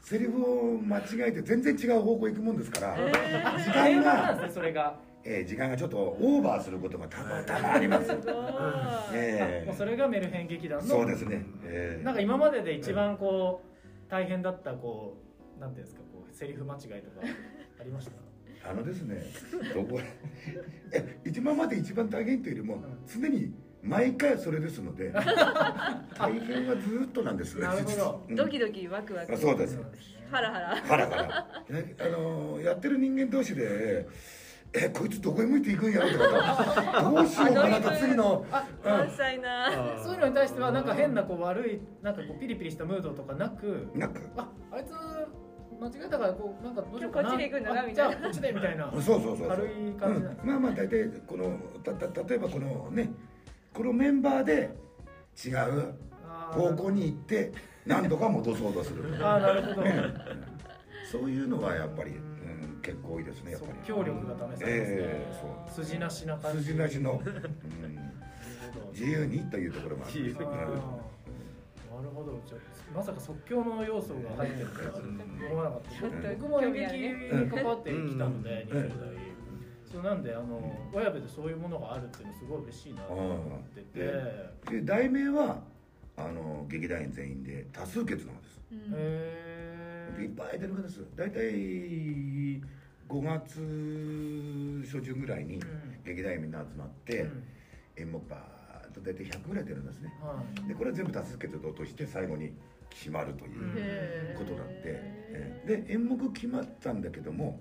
セリフを間違えて全然違う方向行くもんですから、時間定番なんが、ね、それが。えー時間がちょっとオーバーすることが多分多々あります、すえー。もうそれがメルヘン劇団の。そうですね、えー。なんか今までで一番こう大変だったこうなんていうんですかこうセリフ間違いとか <laughs> ありました？あのですね、どこえ一番まで一番大変というよりも常に毎回それですので <laughs> 大変はずっとなんですねなるほど。うん。ドキドキワクワク。あそうですハラハラ。ハラハラ。やあのやってる人間同士でえこいつどこへ向いていくんや？ろとかどうしようかなと次の。満載な。そういうのに対してはなんか変なこう悪いなんかこうピリピリしたムードとかなく？なんかああいつ間違えたからこうなんかどうしようかな。こっちで行くんだなあみたいな。じゃあこっちでみたいな。<laughs> そうそうそうそう。軽い感じなんですうん。まあまあ大体このたた例えばこのねこのメンバーで違うあ方向に行って何とか戻そうとするあーなるほど。そういうのはやっぱり、うん、結構多いですねやっぱり。即興力が試されますね、ええそう。筋なしな感じ。筋なしの、<laughs> うん、自由にというところもあるなるほど。じゃあまさか即興の要素が入ってるとは思わなかった。僕も演劇に関わってきたので、うん。20代、そうなんであの親部でそういうものがあるっていうのすごい嬉しいなと思ってて、で題名はあの劇団員全員で多数決なんです。へいっぱい出るんです大体5月初旬ぐらいに劇団員みんな集まって、うん。演目バーッと大体100ぐらい出るんですね。はい。でこれは全部多数決で落として最後に決まるということなんで、えで演目決まったんだけども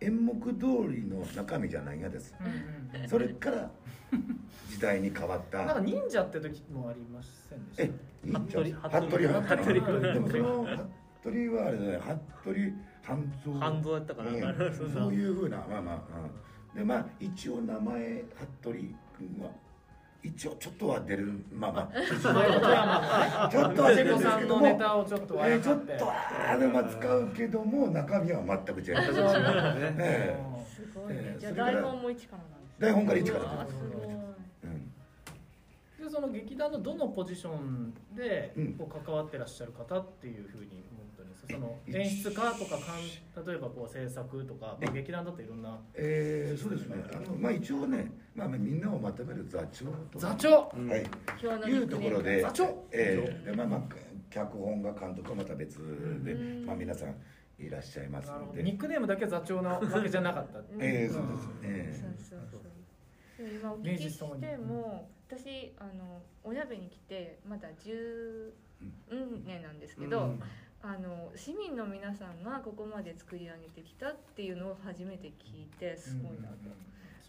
演目通りの中身じゃないがです。うんうんそれから時代に変わった。なんか忍者って時もありませんでした？え忍者。服部服部服部でもその服部はあれだね服部半蔵。半蔵やったかな。うん <laughs> そういうふうなまあまあ、うん、でまあ一応名前服部君は。一応ちょっとは出る。まあまあちょっとは出るんですさんのけどもネタをちょっとあえーちょっとあれは使うけども中身は全く違います、ええすごいねえーじゃあ台本も一からなんですね台本から一からうわすその劇団のどのポジションでうんこう関わってらっしゃる方っていうふうにそのえ演出家とかかん例えばこう制作とか、まあ、劇団だといろんなえーそうですね。あのまあ一応ね、まあ、みんなをまとめる座長と座長？はい。今日のいうところで座長？えーでまあまあ脚本が監督はまた別で、うん。まあ、皆さんいらっしゃいますので。ニックネームだけ座長なわけじゃなかった。えーそうですね。そうそうそう。でも今お聞きしても私あの親部に来てまだ10年なんですけど、うんあの市民の皆さんがここまで作り上げてきたっていうのを初めて聞いてすごいなと。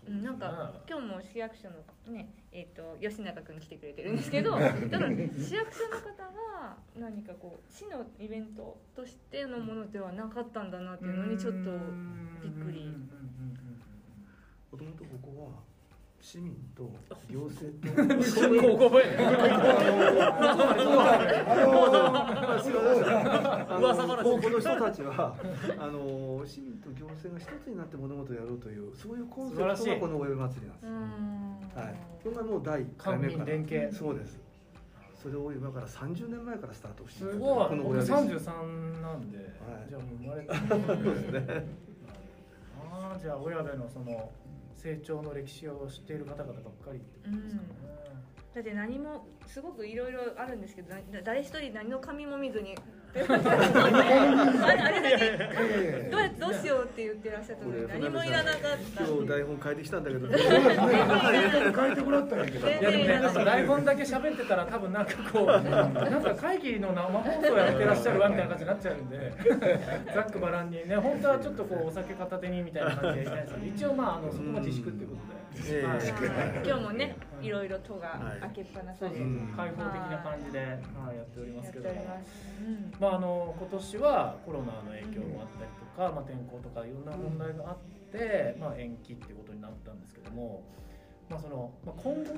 うん、なんか今日も市役所のねえっ、と吉永君来てくれてるんですけど <laughs> 多分市役所の方が何かこう市のイベントとしてのものではなかったんだなっていうのにちょっとびっくり。もともとここは市民と行政と。ここ覚え噂話。ここの人たちはあの市民と行政が一つになって物事をやろうというそういうコンセプトがこのお祝い祭りなんですう。んはい、これがもう第1回目から。連携。そうです。それを今から30年前からスタートしてすごい。僕この親です33なんで、はい。じゃあもう生まれて。<laughs> ああじゃあ親部のその成長の歴史を知っている方々ばっかりってことですかね、だって何もすごくいろいろあるんですけど誰一人何の紙も見ずにあれあれだけどうやってどうしようって言ってらっしゃったの？に何もいらなかった。今日台本変えてきたんだけど。そうですね書いてもらったんやけど全いやでもね、然。なんか台本だけ喋ってたら多分なんかこうなんか会議の生放送やってらっしゃるわみたいな感じになっちゃうんで <laughs> ざっくばらんに。ね本当はちょっとこうお酒片手にみたいな感じでやりたいんですけど一応まああのそこは自粛っていうことで、今日もねいろいろ戸が開けっぱなしで開放的な感じで、はい、やっておりますけどておりまあ、あの今年はコロナの影響もあったりとか、まあ、天候とかいろんな問題があって、まあ、延期っていうことになったんですけども、まあそのまあ、今後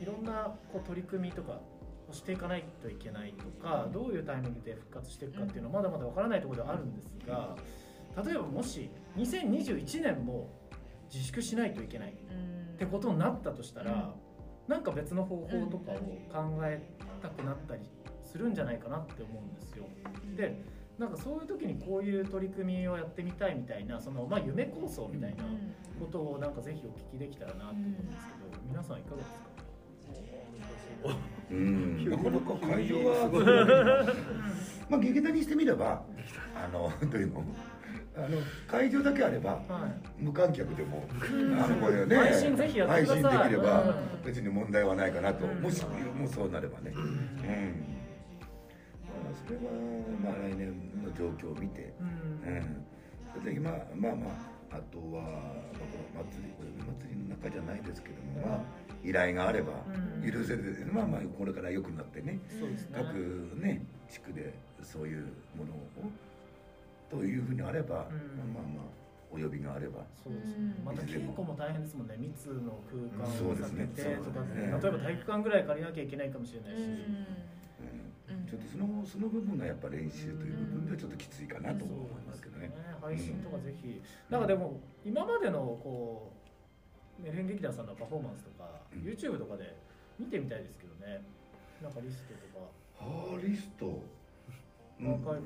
いろんなこう取り組みとかをしていかないといけないとかどういうタイミングで復活していくかっていうのはまだまだわからないところではあるんですが例えばもし2021年も自粛しないといけないってことになったとしたら、なんか別の方法とかを考えたくなったりするんじゃないかなって思うんですよ。でなんかそういう時にこういう取り組みをやってみたいみたいなその、まあ、夢構想みたいなことをなんかぜひお聞きできたらなと思うんですけど皆さんいかがですか？うん。なかなか会場は <laughs> <laughs> まあ劇団にしてみればあのというのあの会場だけあればはい。無観客でもあのこれね配信ぜひやってください。配信できればうん。別に問題はないかなと。うん。もしもうそうなればね。うん。まあそれはまあ来年の状況を見て。うん。うん。それで今まあまああとは、まあ、この祭り祭りの中じゃないですけども、まあ、依頼があればうん。許せる、まあまあこれから良くなってね。各ね地区でそういうものをというふうにあれば、うん。まあまあお呼びがあれば。そうですね。うん。また稽古も大変ですもんね。密の空間を避けてとか、そうですね。例えば体育館ぐらい借りなきゃいけないかもしれないし、うん。うん。ちょっとそのその部分がやっぱ練習という部分ではちょっときついかなと思いますけどね。配信とかぜひ、なんかでも今までのこうメレン劇団さんのパフォーマンスとか、うん。YouTube とかで見てみたいですけどね。なんかリストとか。ハーリストなんかある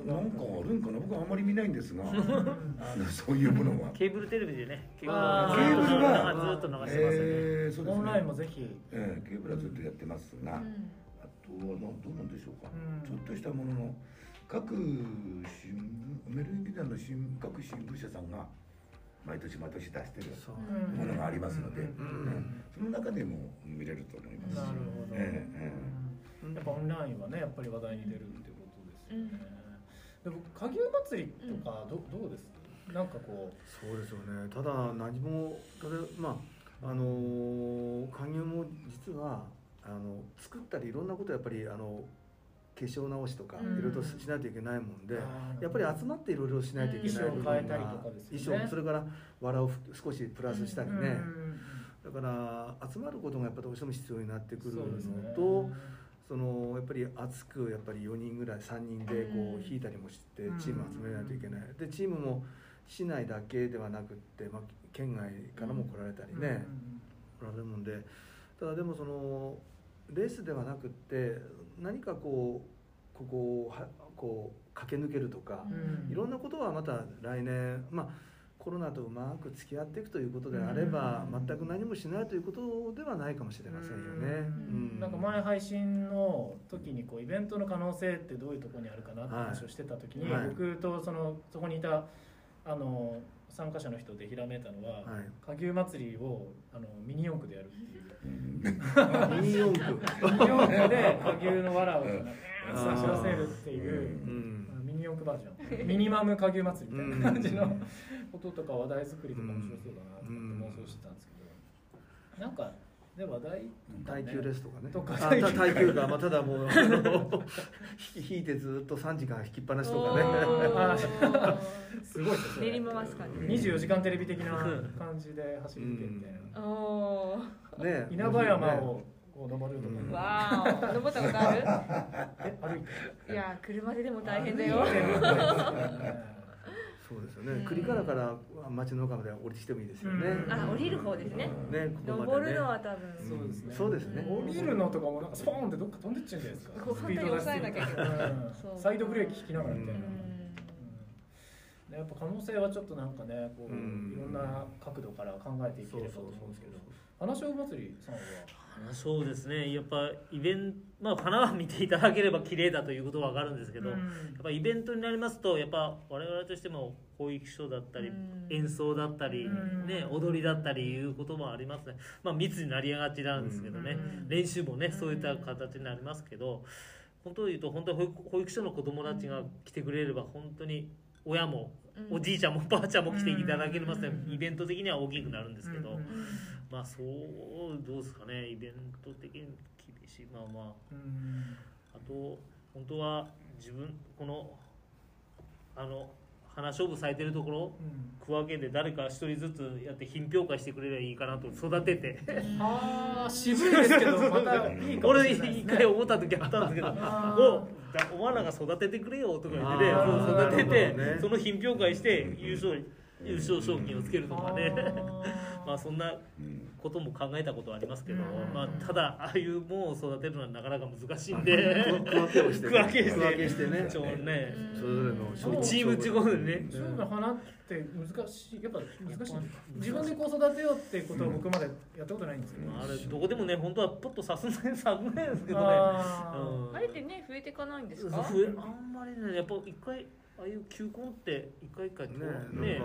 んかな？僕はあんまり見ないんですが。<laughs> そういうものは。ケーブルテレビでねケーブルはずっと流してますよね、えーそうですね。オンラインもぜひ、ええケーブルはずっとやってますが、あとはなどうなんでしょうか、うん。ちょっとしたものの各新聞メルンギ団の新各新聞社さんが毎年毎年出してるものがありますので、うん。うん。その中でも見れると思います。なるほど、ええ。うん。やっぱオンラインはねやっぱり話題に出るっていうことですよね、でも下牛祭りとかど,、どうです？なんかこそうですよね。ただ何もただまああのー加入も実はあの作ったりいろんなことやっぱりあの化粧直しとかうん。いろいろとしないといけないもんで、やっぱり集まっていろいろしないといけない部分が衣装変えたりとかですよね。衣装それから藁を少しプラスしたりね、うん。うん。だから集まることがやっぱどうしても必要になってくるのそうですね。とそのやっぱり熱くやっぱり4人ぐらい3人でこう引いたりもしてうん。チームを集めないといけない。でチームも市内だけではなくって、まあ、県外からも来られたりね、来られるもんで。ただでもそのレースではなくって何かこうここをはこう駆け抜けるとか、うん。いろんなことはまた来年まあコロナとうまく付き合っていくということであれば、うん。全く何もしないということではないかもしれませんよね。うん。なんか前配信の時にこうイベントの可能性ってどういうところにあるかなって話をしてた時に、はい。僕とそのそこにいたあの参加者の人でひらめいたのは、はい。下牛祭りをあのミニ四駆でやるっていう。ミニ四駆。ミニ四駆で下牛の藁をこううん走らせるっていうバージョン。ミニマム下牛祭りみたいな感じのこととか話題作りとか面白そうだなと思って妄想してたんですけど。なんかで話題耐久レースとかね。とか。あた耐久か、まあ、ただもう引き引いてずっと3時間引きっぱなしとかね。すごいですね練り回す感じ。24時間テレビ的な感じで走り抜けみたいな、おー。ね。稲葉山を登るとか、うんわーお。登ったことある？<laughs> え歩いていや車ででも大変だよ。そうですよね。栗からから町の中まで降りてきてもいいですよね、うん。あ降りる方ですね。ねここまでね登るのは多分。そうですね。そうですね。降りるのとかもなんかスポーンってどっか飛んでっちゃうんじゃないですか。こうスピード出しすぎて。本当に抑えなきゃいけない。サイドブレーキ引きながらみたいな、やっぱ可能性はちょっとなんかねこう、うん。いろんな角度から考えていければと思うんですけど。花椒祭りさんは？そうですね。やっぱイベントまあ花は見ていただければ綺麗だということは分かるんですけど、やっぱイベントになりますとやっぱ我々としても保育所だったり、うん。演奏だったり、うん。ね、踊りだったりいうこともありますね、まあ、密になりやがちなんですけどね、うん。練習もねそういった形になりますけど本当を言うと本当に保育所の子どもたちが来てくれれば本当に親もうん。おじいちゃんもばあちゃんも来ていただけますね、うん。イベント的には大きくなるんですけど、うん。うんまあそうどうですかね。イベント的に厳しい。まあまあ。うん。あと本当は自分このあの花勝負されてるところうん。区分けで誰か一人ずつやって品評会してくれればいいかなと育てて。ああ渋いですけど <laughs> またいいかもし俺れないね。一回思った時あったんですけどおだお前らが育ててくれよとか言ってね育てて、ね。その品評会して優勝優勝賞金をつけるとかねまあそんなうんことも考えたことはありますけど、うん。まあ、ただああいうものを育てるのはなかなか難しいんで区分けをして区分けして区分けしてねちょねチーム違うでね。勝負の花って難しいやっぱ難しい。自分でこう育てようっていうことは僕までやったことないんですけど、あれどこでもね本当はポッとさすないさないですけどね。あー。うん。あれってね増えていかないんですか？増えあんまりねやっぱ一回ああいう球根って一回一回こねうね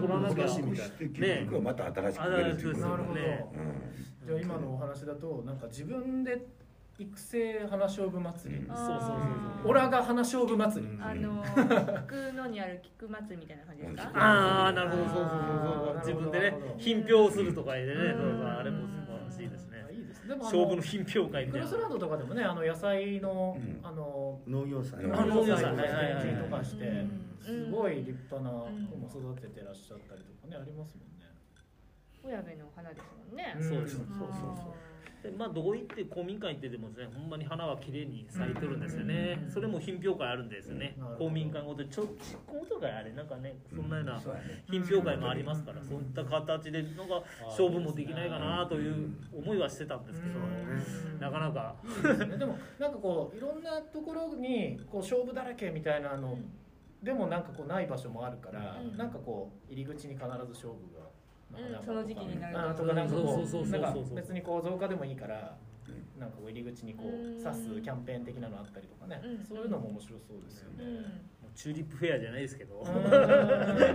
取らなきゃ難しいみたいそして結局はまた新しく増えるっていうことなるほど、ねじゃあ今のお話だとなんか自分で育成花勝負祭り、うん。そうそうそうそう。オラが花勝負祭り、うん。あの菊野にある菊祭りみたいな感じですか？ああなるほどそうそうそうそう。自分でね品評するとかでねうん。そうそうあれも勝負の品評会みたいな。クロスランドとかでもねあの野菜の、うん。あの農業祭。農業祭。とかして、うん。すごい立派な子も育ててらっしゃったりとかねありますもんね。親部の花ですもんね。そうです。ん。そうそうそうでまあどこ行って公民館行ってでもですねほんまに花は綺麗に咲いてるんですよね。うん。それも品評会あるんですよね公民館ごとに。ちょちっとかあれなんかねそんなような品評会もありますからそういった形でなんか勝負もできないかなという思いはしてたんですけど。うんなかなか。ですねでもなんかこういろんなところにこう勝負だらけみたいなのでもなんかこうない場所もあるから、うん。なんかこう入り口に必ず勝負が。その時期になるあーとかなんかこそうそうそうそう。うなんか別にこう増加でもいいからなんか入り口にこううん。刺すキャンペーン的なのあったりとかね、うん。そういうのも面白そうですよね。うん。チューリップフェアじゃないですけど。うん。それ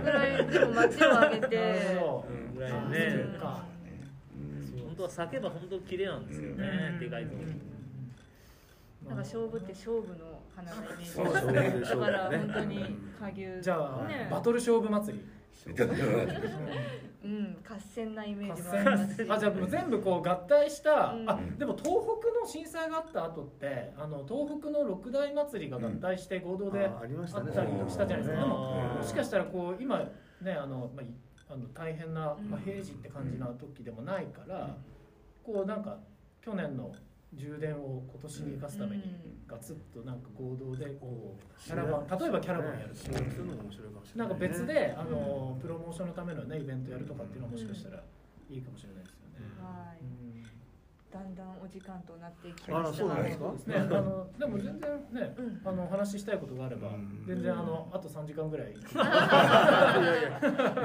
ぐらいでも街を挙げて。ぐらいあねそうか。う。ん。本当は咲けば本当綺麗なんですよねでかいとなんか勝負って勝負の花のイメージ。だから本当に下牛じゃあ、ね。バトル勝負祭り。<laughs> うん合戦なイメージもあ合ります。あじゃあもう全部こう合体した、うん。あでも東北の震災があった後ってあの東北の六大祭りが合体して合同であありましたね。あったりしたじゃないですか、うん。でももしかしたらこう今ねあの、まあ、いあの大変な、うん。まあ、平時って感じな時でもないから、こうなんか去年の充電を今年に生かすためにガツッとなんか合同でこうキャラバン例えばキャラバンやるとか。そういうのも面白いかもしれななんか別で、あのプロモーションのためのねイベントやるとかっていうのはもしかしたらいいかもしれないですよね。だんだんお時間となってきました。そうなんですか？そうですね。あのでも全然ね、うん。あのお話ししたいことがあればうん。全然あのあと3時間ぐらい。<laughs>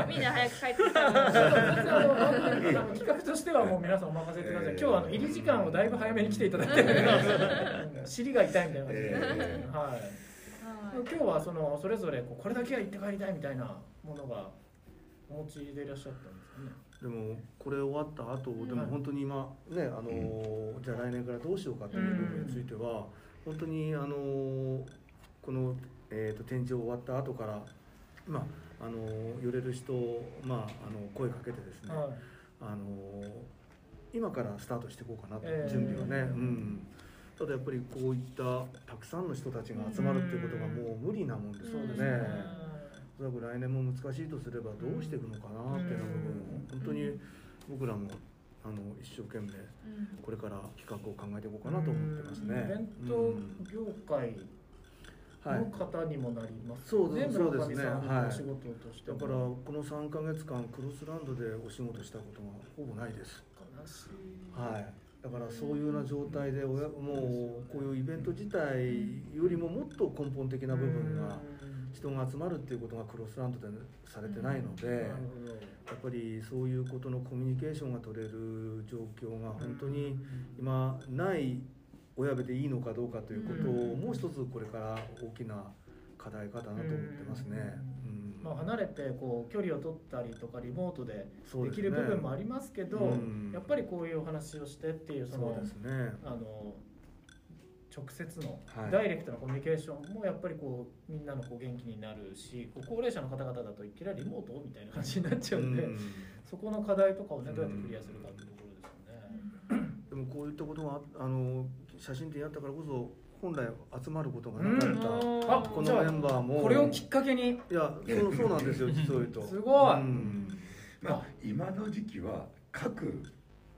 みんな早く帰ってきた <laughs> 企画としてはもう皆さんお任せてください。今日はあの入り時間をだいぶ早めに来ていただいて、う <laughs> ん尻が痛いみたいな感じで、えはい。はい今日はそのそれぞれこれだけは行って帰りたいみたいなものがお持ちでいらっしゃったんですよね？でもこれ終わった後でも本当に今ねあのじゃあ来年からどうしようかという部分については本当にあのこのえーと展示終わった後からまああの寄れる人まああの声かけてですねはい。あの今からスタートしていこうかなと、えー。準備はね、うん、ただやっぱりこういったたくさんの人たちが集まるっていうことがもう無理なもんですのでね、おそらく来年も難しいとすればどうしていくのかなっていう部分を本当に僕らもあの一生懸命これから企画を考えていこうかなと思ってますね。イベントうん。業界はい。の方にもなります。そうね。そうですね。村上さんのは仕事としても。だからこの3か月間クロスランドでお仕事したことがほぼないです。悲しい。はい、だからそういうような状態でもうこういうイベント自体よりももっと根本的な部分が人が集まるっていうことがクロスランドでされてないので、やっぱりそういうことのコミュニケーションが取れる状況が本当に今ない親部でいいのかどうかということをもう一つこれから大きな課題かだなと思ってますね。うん。まあ、離れてこう距離を取ったりとかリモートでできる部分もありますけどうん。やっぱりこういうお話をしてっていうそのね。あの直接のはい。ダイレクトなコミュニケーションもやっぱりこうみんなのこう元気になるし高齢者の方々だといきなりリモートみたいな感じになっちゃうんで、うん。<laughs> そこの課題とかをねどうやってクリアするかっていうところですよね。でもこういったことがあの写真展やったからこそ本来集まることがなかった、うん。あこのメンバーも。これをきっかけに？いやそうそうなんですよ <laughs> 実を言うと。すごい。うん。まあ今の時期は各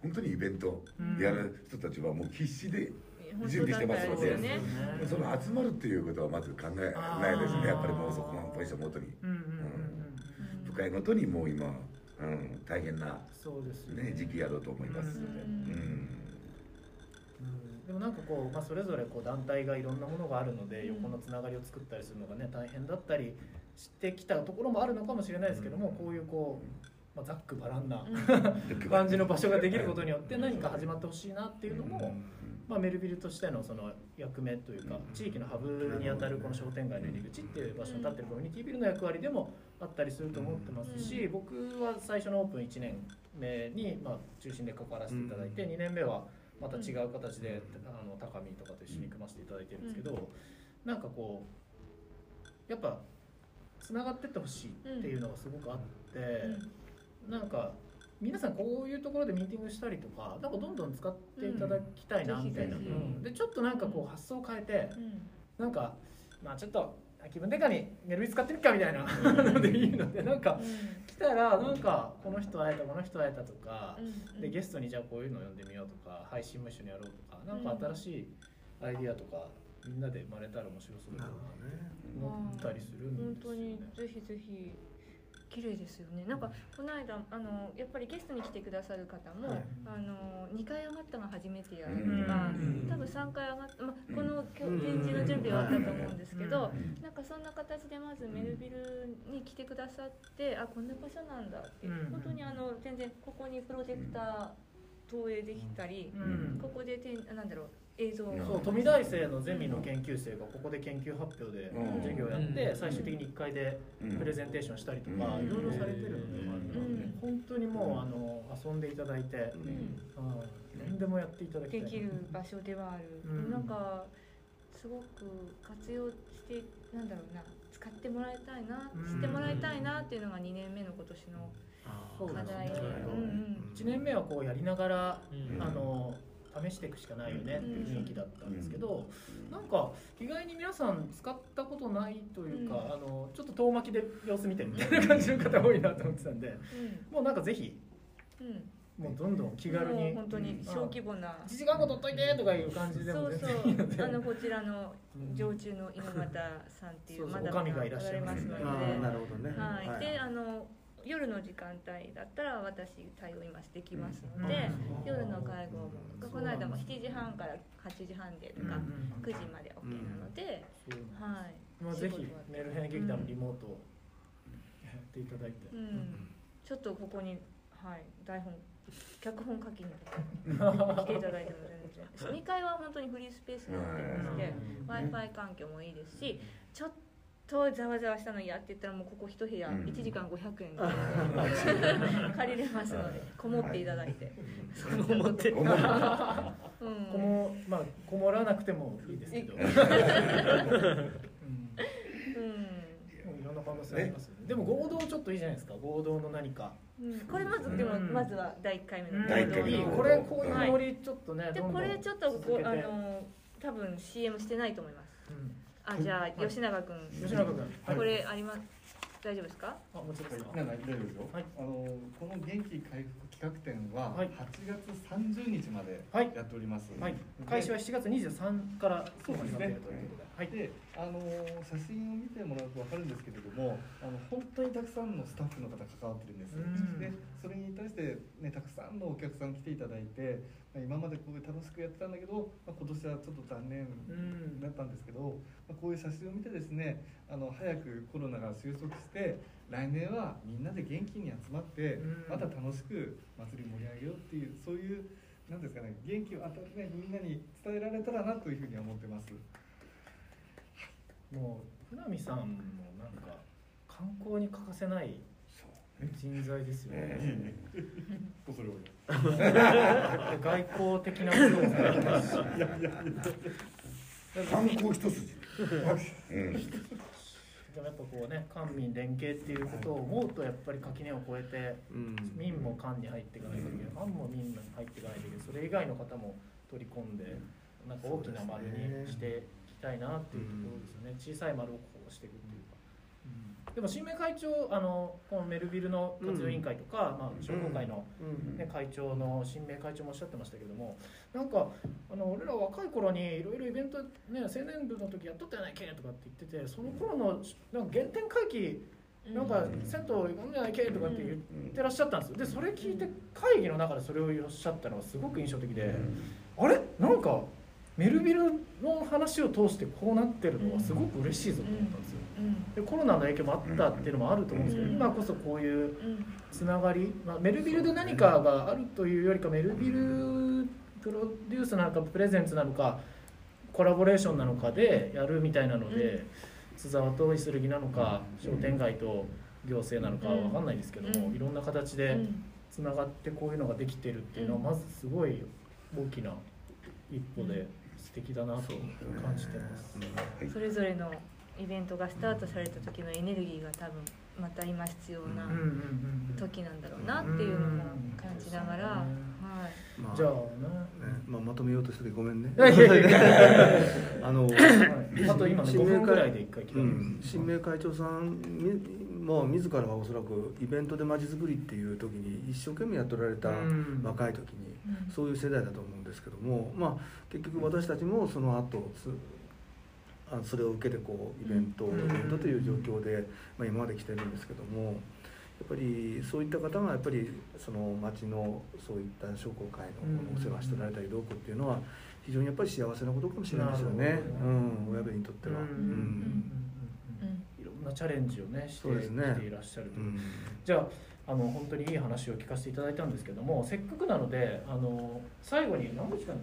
本当にイベントやる人たちはもう必死で準備してますので。よねその集まるっていうことはまず考えないですね。やっぱりもうそこのポジションごとに。うんごとにもう今、うん、大変な、そうですよね、時期やろうと思います。ので、うんでもなんかこう、まあ、それぞれこう団体がいろんなものがあるので横のつながりを作ったりするのがね大変だったりしてきたところもあるのかもしれないですけどもこういうこう、まあ、ざっくばらんな <laughs> 感じの場所ができることによって何か始まってほしいなっていうのもまあ、メルビルとしてのその役目というか地域のハブにあたるこの商店街の入り口っていう場所に立ってるコミュニティビルの役割でもあったりすると思ってますし僕は最初のオープン1年目にまあ中心で関わらせていただいて2年目はまた違う形であの高見とかと一緒に組ませていただいてるんですけどなんかこうやっぱつながってってほしいっていうのがすごくあってなんか皆さんこういうところでミーティングしたりとかなんかどんどん使っていただきたいなみたいな、でちょっとなんかこう発想を変えてなんかまあちょっと気分転換にメルビ使ってみっかみたいな。<laughs> のでいいのでなんか来たらなんかこの人会えたこの人会えたとかでゲストにじゃあこういうのを呼んでみようとか配信も一緒にやろうとかなんか新しいアイディアとかみんなで生まれたら面白そうだなと思ったりするんですよ本当に。ね。ぜひぜひ綺麗ですよね。なんかこの間あのやっぱりゲストに来てくださる方も、はい。あの2回上がったの初めてやるうんとか、うん。多分3回上がった、まあ、この展示の準備はあったと思うんですけど、うん。なんかそんな形でまずメルビルに来てくださってあこんな場所なんだって、うん。本当にあの全然ここにプロジェクター投影できたり、うん。ここでてんなんだろう映像。そう富大生のゼミの研究生がここで研究発表でうん。授業をやってうん。最終的に1回でうん。プレゼンテーションしたりとかうん。いろいろされてるのでうん。本当にもうあの遊んでいただいてうん。うん。何でもやっていただきたい。できる場所ではある、うん。なんかすごく活用してなんだろうな使ってもらいたいな、うん知ってもらいたいなっていうのが2年目の今年の課題。うんうん1年目はこうやりながらうん。あの試していくしかないよねっていう雰囲気だったんですけど、なんか意外に皆さん使ったことないというか、うん。あのちょっと遠巻きで様子見てるみたいな感じの方多いなと思ってたんでうん。もうなんかぜひうん。もうどんどん気軽もうに本当に小規模な、1時間後取っといてとかいう感じでも全そうそう。<laughs> あのこちらのうん。常駐の犬形さんっていうまだまだ女将がいらっしゃいますので。あなるほどね。はい、であの夜の時間帯だったら私対応今できますので、うん夜の会合もこの間も7時半から8時半でとか、うん9時まで OK なので、はい、まあ、ぜひメルヘン劇団のリモートをやっていただいて、うん、ちょっとここに、はい、台本脚本書きに来ていただいても全然2階は本当にフリースペースになってまして w i f i 環境もいいですしちょっとざわざわしたの嫌って言ったらもうここ一部屋うん。1時間500円。で <laughs> 借りれますのでこもっていただいて。そんなことって。思ううんこもまあこもらなくてもいいですけど、うん。うん。いろんな可能性ありますよね。でも合同ちょっといいじゃないですか。合同の何か。うん。これまずでもうん。まずは第1回目の第一回目。のいいこれこういうノリちょっとね。でどんどんこれちょっとあの多分 CM してないと思います。うんあじゃあ吉永君。吉永君。はい。これあります。大丈夫ですか？あもうちょっと今。大丈夫ですよ、はい。あのこの元気回復企画展ははい。8月30日まではい。やっております、はい。開始は7月23からそう始まっているということで。はい。であの写真を見てもらうと分かるんですけれどもあの本当にたくさんのスタッフの方関わってるんです。うん。でそれに対して、ね、たくさんのお客さん来ていただいて、まあ今までこういう楽しくやってたんだけど、まあ、今年はちょっと残念うんだったんですけど、まあ、こういう写真を見てですねあの早くコロナが収束して来年はみんなで元気に集まってうんまた楽しく祭り盛り上げようっていうそういうなんですかね元気を与えて、ね、みんなに伝えられたらなというふうには思ってます。もう船見さんもなんか観光に欠かせない人材ですよね。恐れ多い外交的なこと。観光一筋。うん。でもやっぱこうね官民連携っていうことを思うとやっぱり垣根を越えてうん。民も官に入っていかないといけない。官も民に入っていかないといけない。それ以外の方も取り込んでなんか大きな丸にしていきたいなっていうところですよね。小さい丸をこうしていくでも新明会長あのこのメルビルの活用委員会とか、まあ、商工会の、うん。ね、会長の新明会長もおっしゃってましたけどもなんかあの俺ら若い頃にいろいろイベント、ね、青年部の時やっとったやないけとかって言っててその頃のなんか原点回帰なんか銭湯行くんじゃないけとかって言ってらっしゃったんですよ。でそれ聞いて会議の中でそれをおっしゃったのがすごく印象的であれ？なんかメルビルの話を通してこうなってるのはすごく嬉しいぞと思ったんですよ。うんでコロナの影響もあったっていうのもあると思うんですけどうん。今こそこういううん。つながり、まあ、メルビルで何かがあるというよりかメルビルプロデュースなのかプレゼンツなのかコラボレーションなのかでやるみたいなので、津沢とイスルギなのか商店街と行政なのかわかんないですけども、うん。いろんな形でつながってこういうのができてるっていうのはまずすごい大きな一歩で素敵だなと感じてます。それぞれのイベントがスタートされた時のエネルギーが多分また今必要な時なんだろうなっていうのも感じながら、はい、まあ。じゃあねねまあ、まとめようとしててごめんね。<laughs> あのはい。あと今ね5分ぐらいで1回切うん、新明会長さんみもう自らはおそらくイベントでまちづくりっていう時に一生懸命やっておられたうん。若い時にそういう世代だと思うんですけども、まあ、結局私たちもその後つあそれを受けてこうイベント、うん。イベントという状況で、まあ、今まで来てるんですけどもやっぱりそういった方がやっぱりその町のそういった商工会のお世話しておられたりどうこうっていうのは非常にやっぱり幸せなことかもしれないですよね。うん、親部にとっては。うん。うん。うん。うん。うん。いろんなチャレンジをねしてきていらっしゃるとうん。じゃああの本当にいい話を聞かせていただいたんですけどもせっかくなのであの最後に何日かに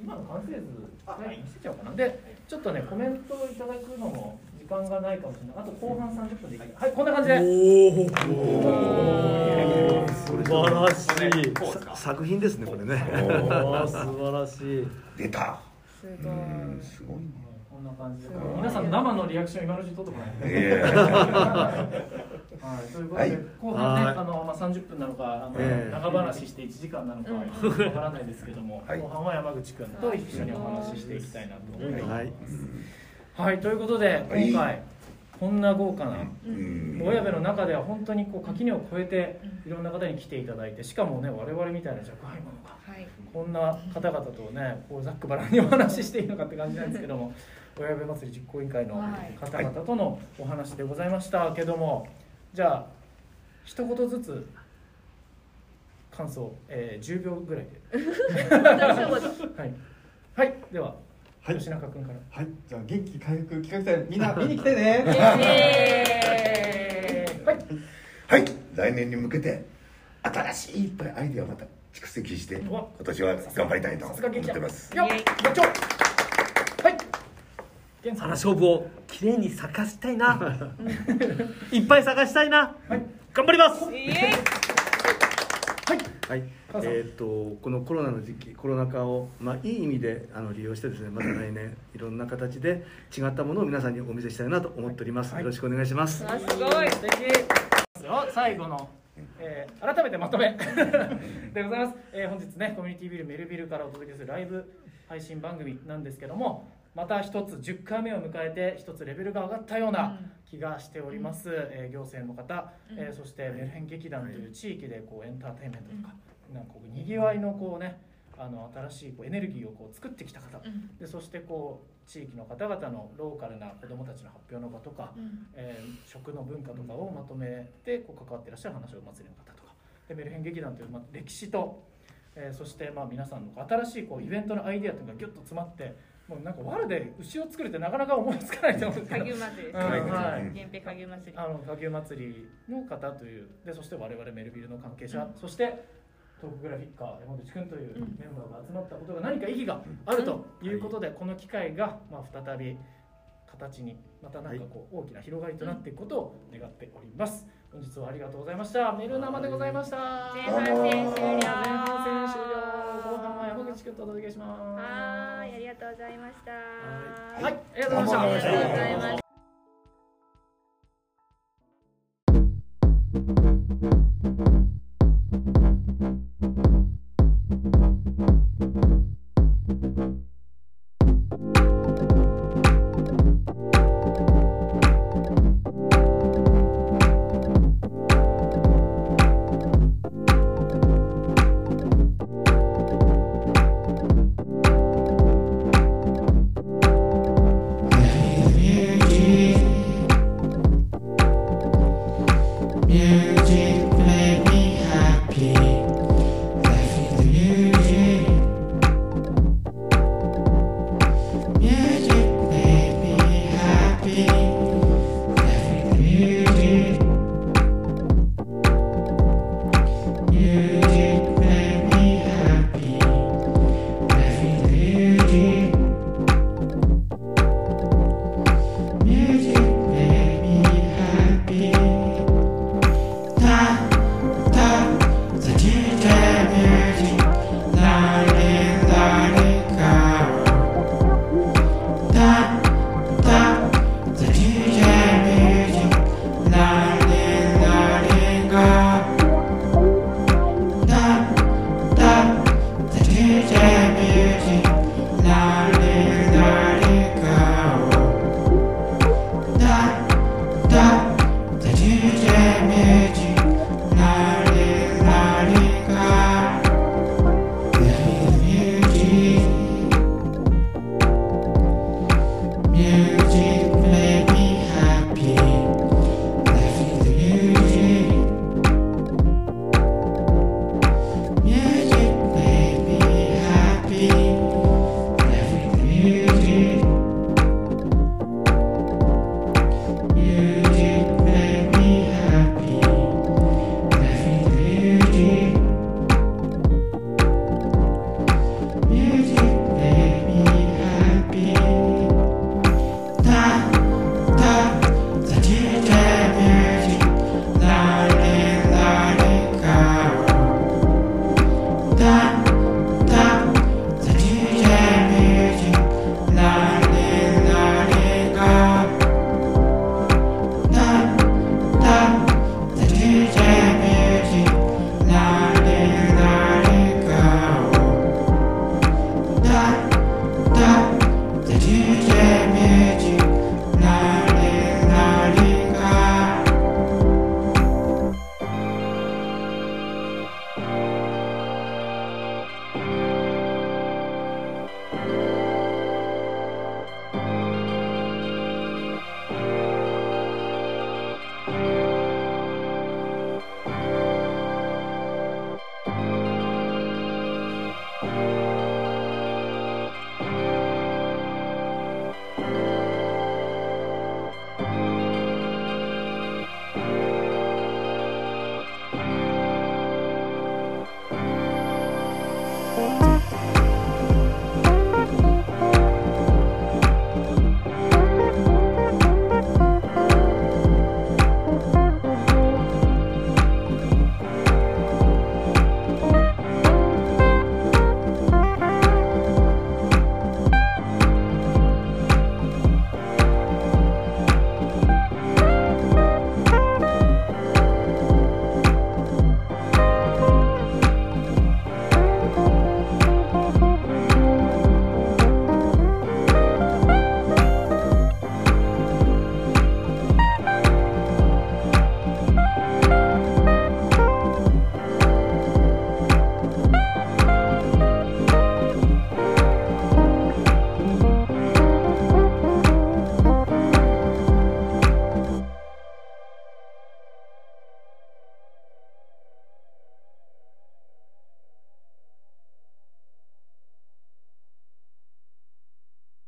今の完成図はい。見せちゃおうかな。でちょっとねコメントをいただくのも時間がないかもしれない。あと後半30分でいいか。はい。こんな感じで。おお素晴らしい。さ作品ですねこれね。素晴らしい。<laughs> 出た。すうごい。んすごいねこんな感じで皆さんの生のリアクション今のうちに取ってこない？いやはい、ということで、はい。後半ね、はい。あのまあ30分なのか、あの、ええ。長話して1時間なのかわからないですけども、はい。後半は山口君と一緒にお話ししていきたいなと思います。はい。はい、ということではい。今回こんな豪華な。うん。親部の中では本当にこう垣根を越えていろんな方に来ていただいてしかもね我々みたいな若輩者がはい。こんな方々とねこうざっくばらんにお話ししていいのかって感じなんですけども親部祭り実行委員会のはい。方々とのお話でございました。けどもじゃあ一言ずつ感想、えー、10秒ぐらいで。はい、はい、では、はい。吉中君から。はい。じゃあ元気回復企画展みんな見に来てね。えーはい。はい。来年に向けて新しいいっぱいアイデアをまた蓄積して今年は頑張りたいと思ってますよっイエイ部長はい源さん花勝負をきれいに咲かしたいな。<laughs> いっぱい咲かしたいな、頑張ります。イエイ。はい。母さん。えー、とこのコロナの時期コロナ禍を、まあ、いい意味であの利用してですねまた <laughs> 来年いろんな形で違ったものを皆さんにお見せしたいなと思っております、はい。よろしくお願いします、あすごい。素敵。最後の、えー改めてまとめ。<laughs> でございます、えー本日ねコミュニティビルメルビルからお届けするライブ配信番組なんですけどもまた一つ10回目を迎えて一つレベルが上がったような気がしております、えー行政の方、えーそしてメルヘン劇団という地域でこうエンターテインメントとか、なんかこうにぎわいのこうねあの新しいこうエネルギーをこう作ってきた方、うん。でそしてこう地域の方々のローカルな子どもたちの発表の場とか、うん。えー食の文化とかをまとめてこう関わっていらっしゃる話を祭りの方とか。でメルヘン劇団という、まあ、歴史と、えーそしてまあ皆さんの新しいこうイベントのアイデアというのがギュッと詰まってもうなんかワルで牛を作るってなかなか思いつかないと思うんですけど。影祭りですうん。ね。はい。源平影祭り。あの下牛祭りの方とい。うでそして我々メルビルの関係者、そしてトークグラフィッカー山口君といううんメンバーが集まったことが何か意義があるということで、この機会がまあ再び形にまたなんかこう大きな広がりとなっていくことを願っております。本日はありがとうございました。メル生でございました。前半戦終了。前半戦終了。後半は山口君とお届けします。はい。ありがとうございました。はい。ありがとうございましたありがとうございました。